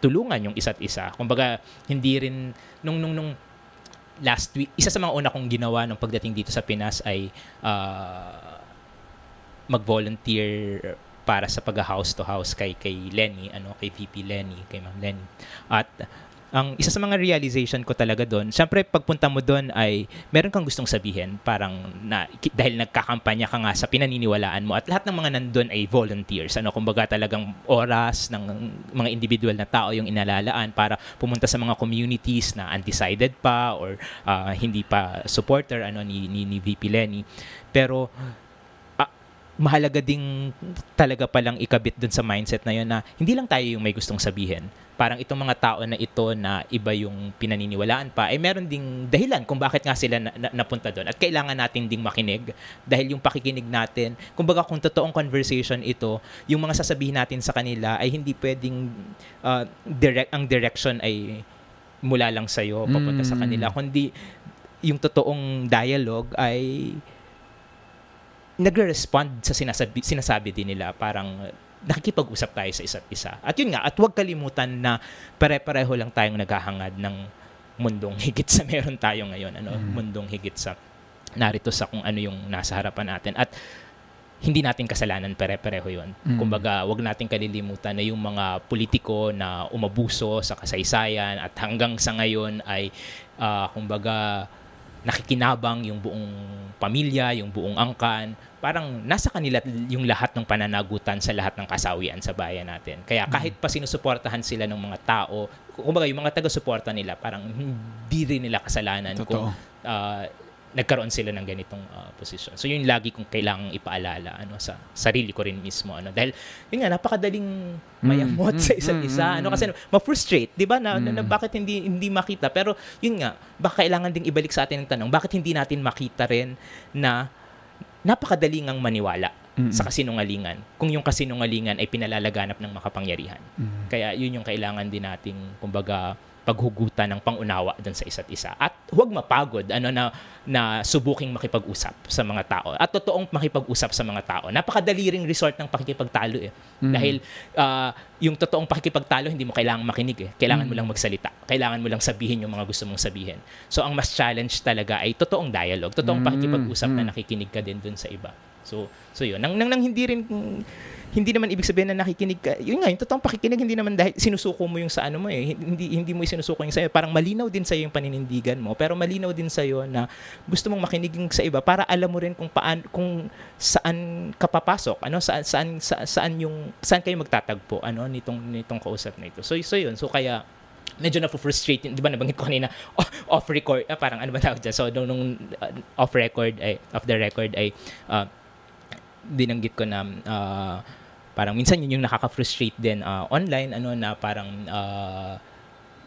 tulungan yung isa't isa. Kumbaga hindi rin nung nung nung last week isa sa mga una kong ginawa nung pagdating dito sa Pinas ay uh, mag-volunteer para sa pag house to house kay kay Lenny ano kay VP Lenny kay Ma'am Lenny. At ang isa sa mga realization ko talaga doon, syempre pagpunta mo doon ay meron kang gustong sabihin, parang na dahil nagkakampanya ka nga sa pinaniniwalaan mo at lahat ng mga nandun ay volunteers. Ano, kumbaga talagang oras ng mga individual na tao yung inalalaan para pumunta sa mga communities na undecided pa or ah, hindi pa supporter ano ni, ni, ni VP Lenny. Pero ah, mahalaga ding talaga palang ikabit dun sa mindset na yun na hindi lang tayo yung may gustong sabihin. Parang itong mga tao na ito na iba yung pinaniniwalaan pa, ay meron ding dahilan kung bakit nga sila na, na- napunta doon. At kailangan natin ding makinig dahil yung pakikinig natin, kumbaga kung totoong conversation ito, yung mga sasabihin natin sa kanila ay hindi pwedeng ah, direct, ang direction ay mula lang sa'yo, papunta sa Mm. kanila, kundi yung totoong dialogue ay nagre-respond sa sinasabi, sinasabi din nila. Parang nakikipag-usap tayo sa isa't isa. At yun nga, at huwag kalimutan na pare-pareho lang tayong naghahangad ng mundong higit sa meron tayo ngayon. Ano? Mm. Mundong higit sa narito sa kung ano yung nasa harapan natin. At hindi natin kasalanan pare-pareho yun. Mm. Kumbaga, wag natin kalilimutan na yung mga politiko na umabuso sa kasaysayan at hanggang sa ngayon ay, ah, kumbaga, nakikinabang yung buong pamilya, yung buong angkan. Parang nasa kanila yung lahat ng pananagutan sa lahat ng kasawian sa bayan natin. Kaya kahit pa sinusuportahan sila ng mga tao, kumbaga yung mga taga-suporta nila, parang hindi rin nila kasalanan kung Totoo. ah, nagkaroon sila ng ganitong ah, posisyon. So yun lagi kong kailangang ipaalala ano sa sarili ko rin mismo ano dahil yun nga napakadaling mayamot Mm, sa isa't mm, isa mm, ano mm. kasi ma-frustrate 'di ba na, na- na Mm. bakit hindi hindi makita pero yun nga baka kailangan ding ibalik sa atin ang tanong bakit hindi natin makita rin na napakadali ngang maniwala Mm. sa kasinungalingan kung yung kasinungalingan ay pinalalaganap ng makapangyarihan Mm. kaya yun yung kailangan din nating kumbaga paghugutan ng pangunawa dun sa isa't isa. At huwag mapagod ano na na subuking makipag-usap sa mga tao. At totoong makipag-usap sa mga tao. Napakadali ring resort ng pakikipagtalo eh. Mm. Dahil ah, yung totoong pakikipagtalo hindi mo kailangan makinig eh. Kailangan mo Mm. lang magsalita. Kailangan mo lang sabihin yung mga gusto mong sabihin. So ang mas challenge talaga ay totoong dialogue, totoong Mm, pakikipag-usap na mm. nakikinig ka din dun sa iba. So so yun. Nang nang, nang hindi rin hindi naman ibig sabihin na nakikinig ka. Yun nga, yung totoong pakikinig hindi naman dahil sinusuko mo yung sa ano mo eh. Hindi hindi mo sinusuko yung sa Parang malinaw din sa yung paninindigan mo, pero malinaw din sa na gusto mong makinig yung sa iba para alam mo rin kung paan kung saan ka papasok, ano saan saan sa- saan yung saan kayo magtatagpo ano nitong nitong kausap na ito. So so yun. So kaya medyo na-frustrate yun. Di ba nabanggit ko kanina, off record, ah, parang ano ba tawag dyan? So, nung, nung uh, off record, ay, off the record, ay, uh, binanggit ko na, uh, parang minsan yun yung nakaka-frustrate din uh, online, ano, na parang, uh,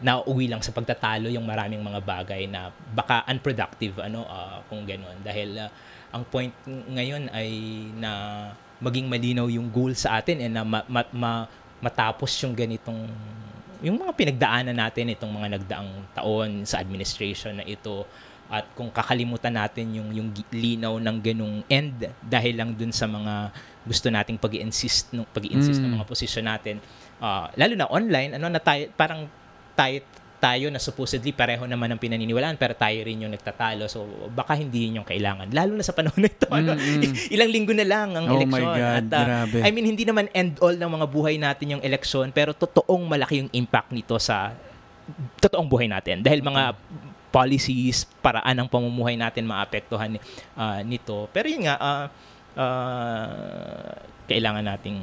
nauuwi lang sa pagtatalo yung maraming mga bagay na baka unproductive ano uh, kung gano'n dahil uh, ang point ng- ngayon ay na maging malinaw yung goal sa atin eh na ma- ma- ma- matapos yung ganitong yung mga pinagdaanan natin itong mga nagdaang taon sa administration na ito at kung kakalimutan natin yung yung linaw ng ganung end dahil lang dun sa mga gusto nating pag-insist ng pag-insist ng Mm. mga posisyon natin ah, lalo na online ano na tayo parang tayo tayo na supposedly pareho naman ang pinaniniwalaan pero tayo rin yung nagtatalo so baka hindi yun yung kailangan lalo na sa panahon na ito ano? Mm, mm. ilang linggo na lang ang Oh my eleksyon God, at grabe. I mean hindi naman end all ng mga buhay natin yung eleksyon pero totoong malaki yung impact nito sa totoong buhay natin dahil mga policies, paraan ng pamumuhay natin maapektuhan ah, nito. Pero yun nga, ah, ah, kailangan nating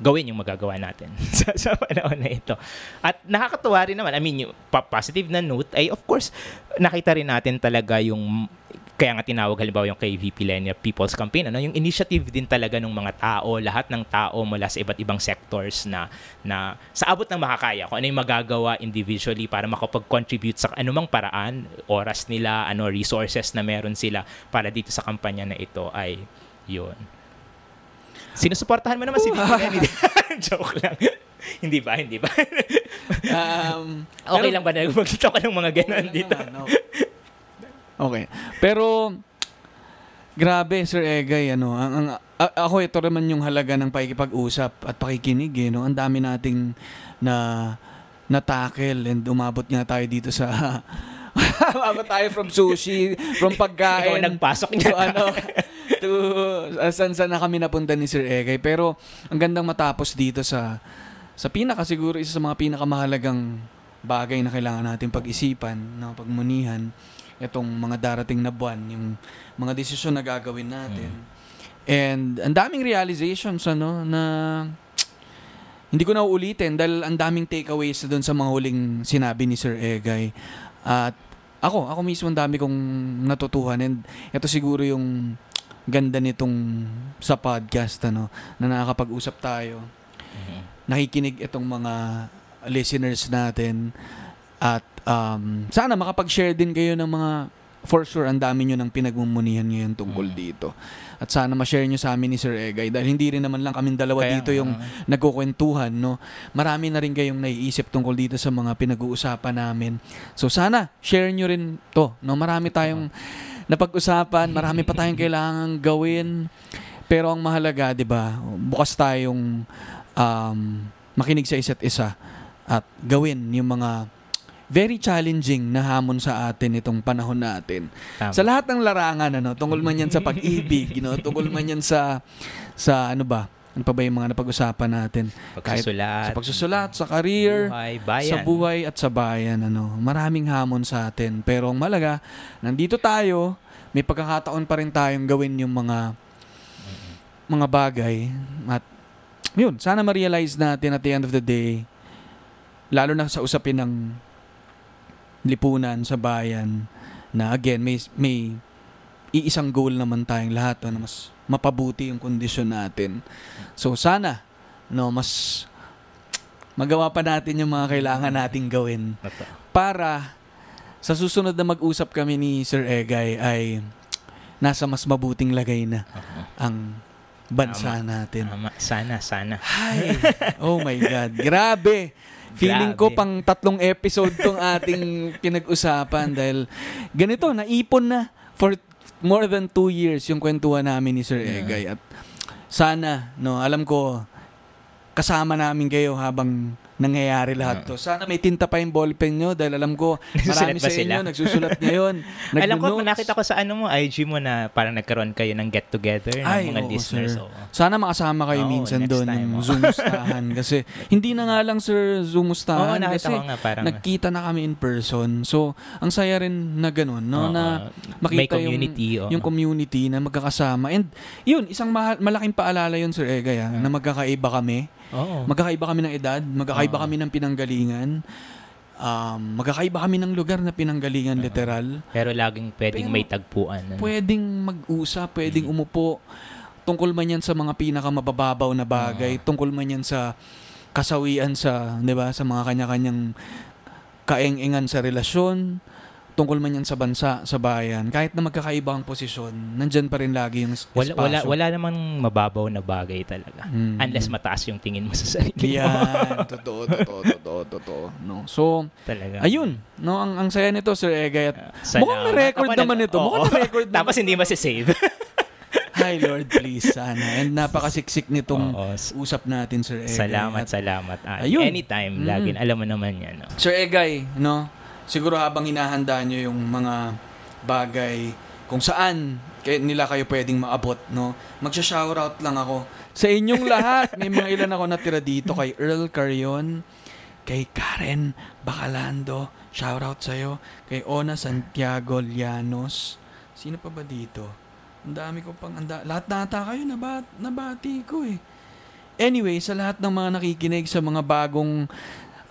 gawin yung magagawa natin sa, sa panahon na ito. At nakakatuwa rin naman, I mean, yung positive na note ay of course, nakita rin natin talaga yung kaya nga tinawag halimbawa yung kay VP Lenia People's Campaign, ano, yung initiative din talaga ng mga tao, lahat ng tao mula sa iba't ibang sectors na na sa abot ng makakaya, kung ano yung magagawa individually para makapag-contribute sa anumang paraan, oras nila, ano resources na meron sila para dito sa kampanya na ito ay yun. Sinusuportahan mo naman si Lenia. Joke lang. hindi ba? Hindi ba? Um, okay pero- lang ba na magkita ka ng mga ganon Okay dito? naman, okay. Okay. Pero grabe Sir Egay ano, ang, ang a- ako ito naman yung halaga ng pakikipag-usap at pakikinig eh, no. Ang dami nating na na tackle and umabot nga tayo dito sa umabot tayo from sushi, from Ikaw pagkain. ang nagpasok to niya. ano to uh, saan saan na kami napunta ni Sir Egay pero ang gandang matapos dito sa sa pinaka siguro isa sa mga pinakamahalagang bagay na kailangan natin pag-isipan no pagmunihan itong mga darating na buwan yung mga desisyon na gagawin natin. And ang daming realizations ano na hindi ko na uulitin dahil ang daming takeaways doon sa mga huling sinabi ni Sir Egay. At ako ako mismo ang dami kong natutuhan. And ito siguro yung ganda nitong sa podcast ano na nakakapag-usap tayo. Nakikinig itong mga listeners natin at um, sana makapag-share din kayo ng mga for sure ang dami nyo ng pinagmumunihan ngayon tungkol Mm. dito. At sana ma-share nyo sa amin ni Sir Egay dahil hindi rin naman lang kaming dalawa Kaya dito yung nga. nagkukwentuhan no? Marami na rin kayong naiisip tungkol dito sa mga pinag-uusapan namin. So sana share nyo rin to no? Marami tayong napag-usapan marami pa tayong kailangang gawin. Pero ang mahalaga 'di ba bukas tayong um, makinig sa isa't isa at gawin yung mga very challenging na hamon sa atin itong panahon natin. Tama. Sa lahat ng larangan ano, tungkol man yan sa pag-ibig, you know, tungkol man yan sa sa ano ba? Ano pa ba yung mga napag-usapan natin? Kahit Pagsusulat, Sa pagsusulat, sa career, buhay, bayan. sa buhay at sa bayan ano. Maraming hamon sa atin. Pero ang malaga, nandito tayo, may pagkakataon pa rin tayong gawin yung mga mga bagay at yun, sana ma-realize natin at the end of the day lalo na sa usapin ng lipunan sa bayan na again may may iisang goal naman tayong lahat na mas mapabuti yung kondisyon natin. So sana no mas magawa pa natin yung mga kailangan nating gawin para sa susunod na mag-usap kami ni Sir Egay ay nasa mas mabuting lagay na ang bansa natin. Sana, sana. Ay, oh my God. Grabe. Feeling ko Grabe. pang tatlong episode tong ating pinag-usapan dahil ganito, naipon na for more than two years yung kwentuhan namin ni Sir Yeah. Egay. At sana, no, alam ko, kasama namin kayo habang nangyayari lahat to. Sana may tinta pa yung ballpen nyo dahil alam ko marami sa sila? inyo nagsusulat ngayon. Alam ko, nakita ko sa ano mo, IG mo na parang nagkaroon kayo ng get-together ng Ay, mga oo, listeners. sir. oo. Sana makasama kayo Oo, minsan next doon time, yung oo. Kasi hindi na nga lang sir Oo, Zoomstahan nakita kasi ko nga parang nagkita na kami in person. So, ang saya rin na ganun, no? oo, na may makita community. oo. yung community na magkakasama. And yun, isang mahal, malaking paalala yun, Sir Egay, ah, na magkakaiba kami. Oo. Magkakaiba kami ng edad, magkakaiba Oo. kami ng pinanggalingan. Um, magkakaiba kami ng lugar na pinanggalingan Oo. literal. Pero laging pwedeng Pero, may tagpuan. ano. Pwedeng mag-usap, pwedeng Mm. umupo. Tungkol man yan sa mga pinakamabababaw na bagay, tungkol man yan sa kasawian sa, 'di ba, sa mga kanya-kanyang kaeng-engan sa relasyon, tungkol man yan sa bansa, sa bayan, kahit na magkakaiba ang posisyon, nandyan pa rin lagi yung es- Wala, wala, espasyo. wala namang mababaw na bagay talaga. Mm. Unless mataas yung tingin mo sa sarili mo. Yan, totoo, totoo, totoo, totoo. No? So, talaga. ayun, no, ang, ang saya nito, Sir Egay, at Salamat. mukhang na-record Ako naman ito. Oo. Mukhang na-record naman. Tapos hindi masisave. Hi, Lord, please, sana. And napakasiksik nitong Oo. Usap natin, Sir Egay. Salamat, At, salamat. Ah, Ayun. anytime, Mm. lagi. Alam mo naman yan. No? Sir Egay, no, siguro habang hinahanda nyo yung mga bagay kung saan kay, nila kayo pwedeng maabot, no, magsha-shoutout lang ako sa inyong lahat. May mga ilan ako natira dito kay Earl Carion, kay Karen Bacalando, shoutout sa'yo, kay Ona Santiago Llanos. Sino pa ba dito? Ang dami ko pang anda. Lahat nata kayo nabat, nabati ko eh. Anyway, sa lahat ng mga nakikinig sa mga bagong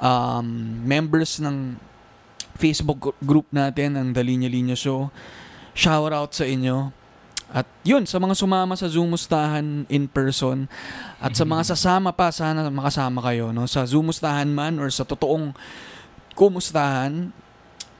um, members ng Facebook group natin, ang Dalinya Linya Show, shout out sa inyo. At yun, sa mga sumama sa Zoom-mustahan in person at sa mga sasama pa, sana makasama kayo. No? Sa Zoom-mustahan man or sa totoong kumustahan,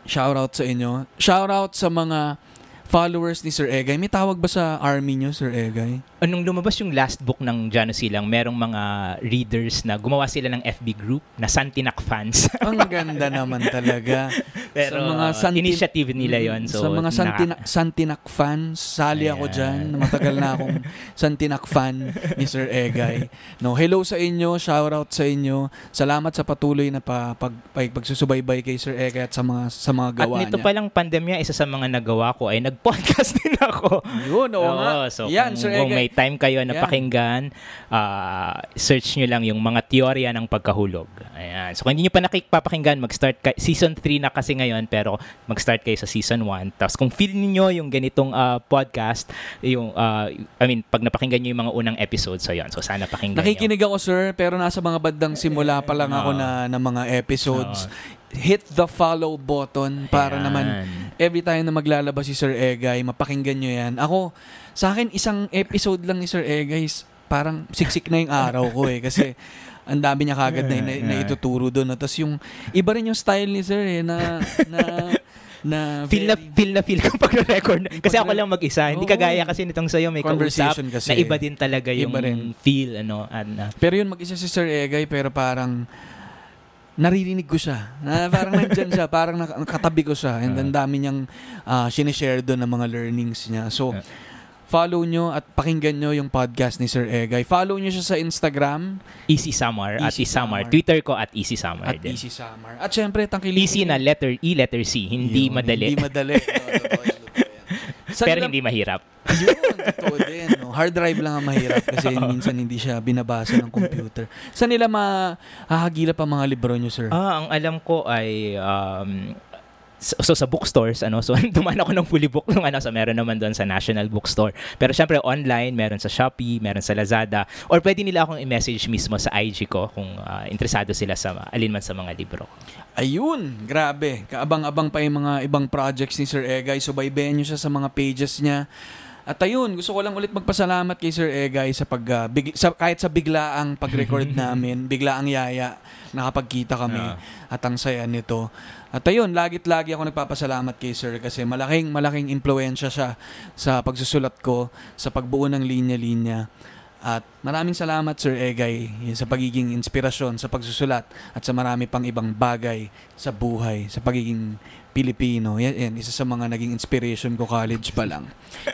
shout out sa inyo. Shout out sa mga followers ni Sir Egay. May tawag ba sa army nyo, Sir Egay? Anong lumabas yung last book ng Jano Silang, merong mga readers na gumawa sila ng FB group na Santinak fans. Ang ganda naman talaga. Pero Sa mga Santin- initiative nila yon So, sa mga naka- Santinak, Santinak fans, sali ako Ayan. dyan. Matagal na akong Santinak fan ni Sir Egay. No, hello sa inyo, shout out sa inyo. Salamat sa patuloy na pa, pag, pag, pagsusubaybay kay Sir Egay at sa mga sa mga At gawa nito niya. palang pandemya, isa sa mga nagawa ko ay nag-podcast din ako. Yun, oo nga. so Yan, kung, Sir kung Egay. May time kayo na Yan. pakinggan, ah, search nyo lang yung mga teorya ng pagkahulog. Ayan. So kung hindi nyo pa nakikipapakinggan, mag-start kay season 3 na kasi ngayon, pero mag-start kayo sa season 1. Tapos kung feel niyo yung ganitong ah, podcast, yung, ah, I mean, pag napakinggan nyo yung mga unang episodes, so yan. So sana pakinggan nyo. Nakikinig ako, sir, pero nasa mga bandang simula pa lang ako Oo. na, na mga episodes. Oo. Hit the follow button para Ayan. naman every time na maglalabas si Sir Egay, mapakinggan nyo yan. Ako, sa akin, isang episode lang ni Sir Egay, s- parang siksik na yung araw ko eh. Kasi, ang dami niya kagad na, na, na ituturo doon. Tapos yung, iba rin yung style ni Sir eh, na, na, na, Feel na, very- feel na feel ko pag record Kasi ako lang mag-isa. Hindi Oo. kagaya kasi nitong sa'yo may kausap Conversation kasi. na iba din talaga yung Iba rin. feel. Ano, and, ah, Pero yun, mag-isa si Sir Egay, pero parang naririnig ko siya. Na parang nandyan siya, parang nak- katabi ko siya. And ang dami niyang uh, sinishare doon ng mga learnings niya. So, Ah. follow nyo at pakinggan nyo yung podcast ni Sir Egay. Follow nyo siya sa Instagram Easy Summer at Easy Easy Summer. Summer. Twitter ko at Easy Summer at din. Easy Summer. At syempre, tangkilikin Easy na letter E, letter C. Hindi Yun, madali. Hindi madali. Oo, totoo yan, totoo yan. Saan pero nila- hindi mahirap. Yun, totoo din. No? Hard drive lang ang mahirap kasi minsan hindi siya binabasa ng computer. Saan nila mahahagila pa mga libro nyo, sir? Ah, ang alam ko ay um, so, so sa bookstores ano so dumaan ako ng fully book nung ano so meron naman doon sa National Bookstore pero syempre online meron sa Shopee meron sa Lazada or pwede nila akong i-message mismo sa IG ko kung ah, interesado sila sa alinman sa mga libro Ayun, grabe. Kaabang-abang pa yung mga ibang projects ni Sir Egay. So, baybayan nyo siya sa mga pages niya. At ayun, gusto ko lang ulit magpasalamat kay Sir Egay sa pag ah, big- sa, kahit sa biglaang pag-record namin, biglaang yaya, nakapagkita kami Ah. at ang saya nito. At ayun, lagit lagi ako nagpapasalamat kay Sir kasi malaking malaking impluwensya siya sa pagsusulat ko, sa pagbuo ng linya-linya. At maraming salamat Sir Egay sa pagiging inspirasyon sa pagsusulat at sa marami pang ibang bagay sa buhay, sa pagiging Pilipino. Yan, yan, isa sa mga naging inspiration ko college pa lang.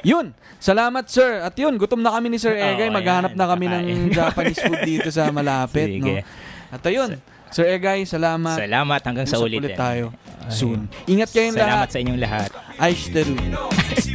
Yun, salamat sir. At yun, gutom na kami ni Sir Egay. Maghanap na kami ng. Japanese food dito sa malapit. No? Sige. At ayun, Sir Egay, salamat. Salamat hanggang sa ulit. ulit eh. tayo Ay. soon. Ingat kayong Salamat lahat. sa inyong lahat. Si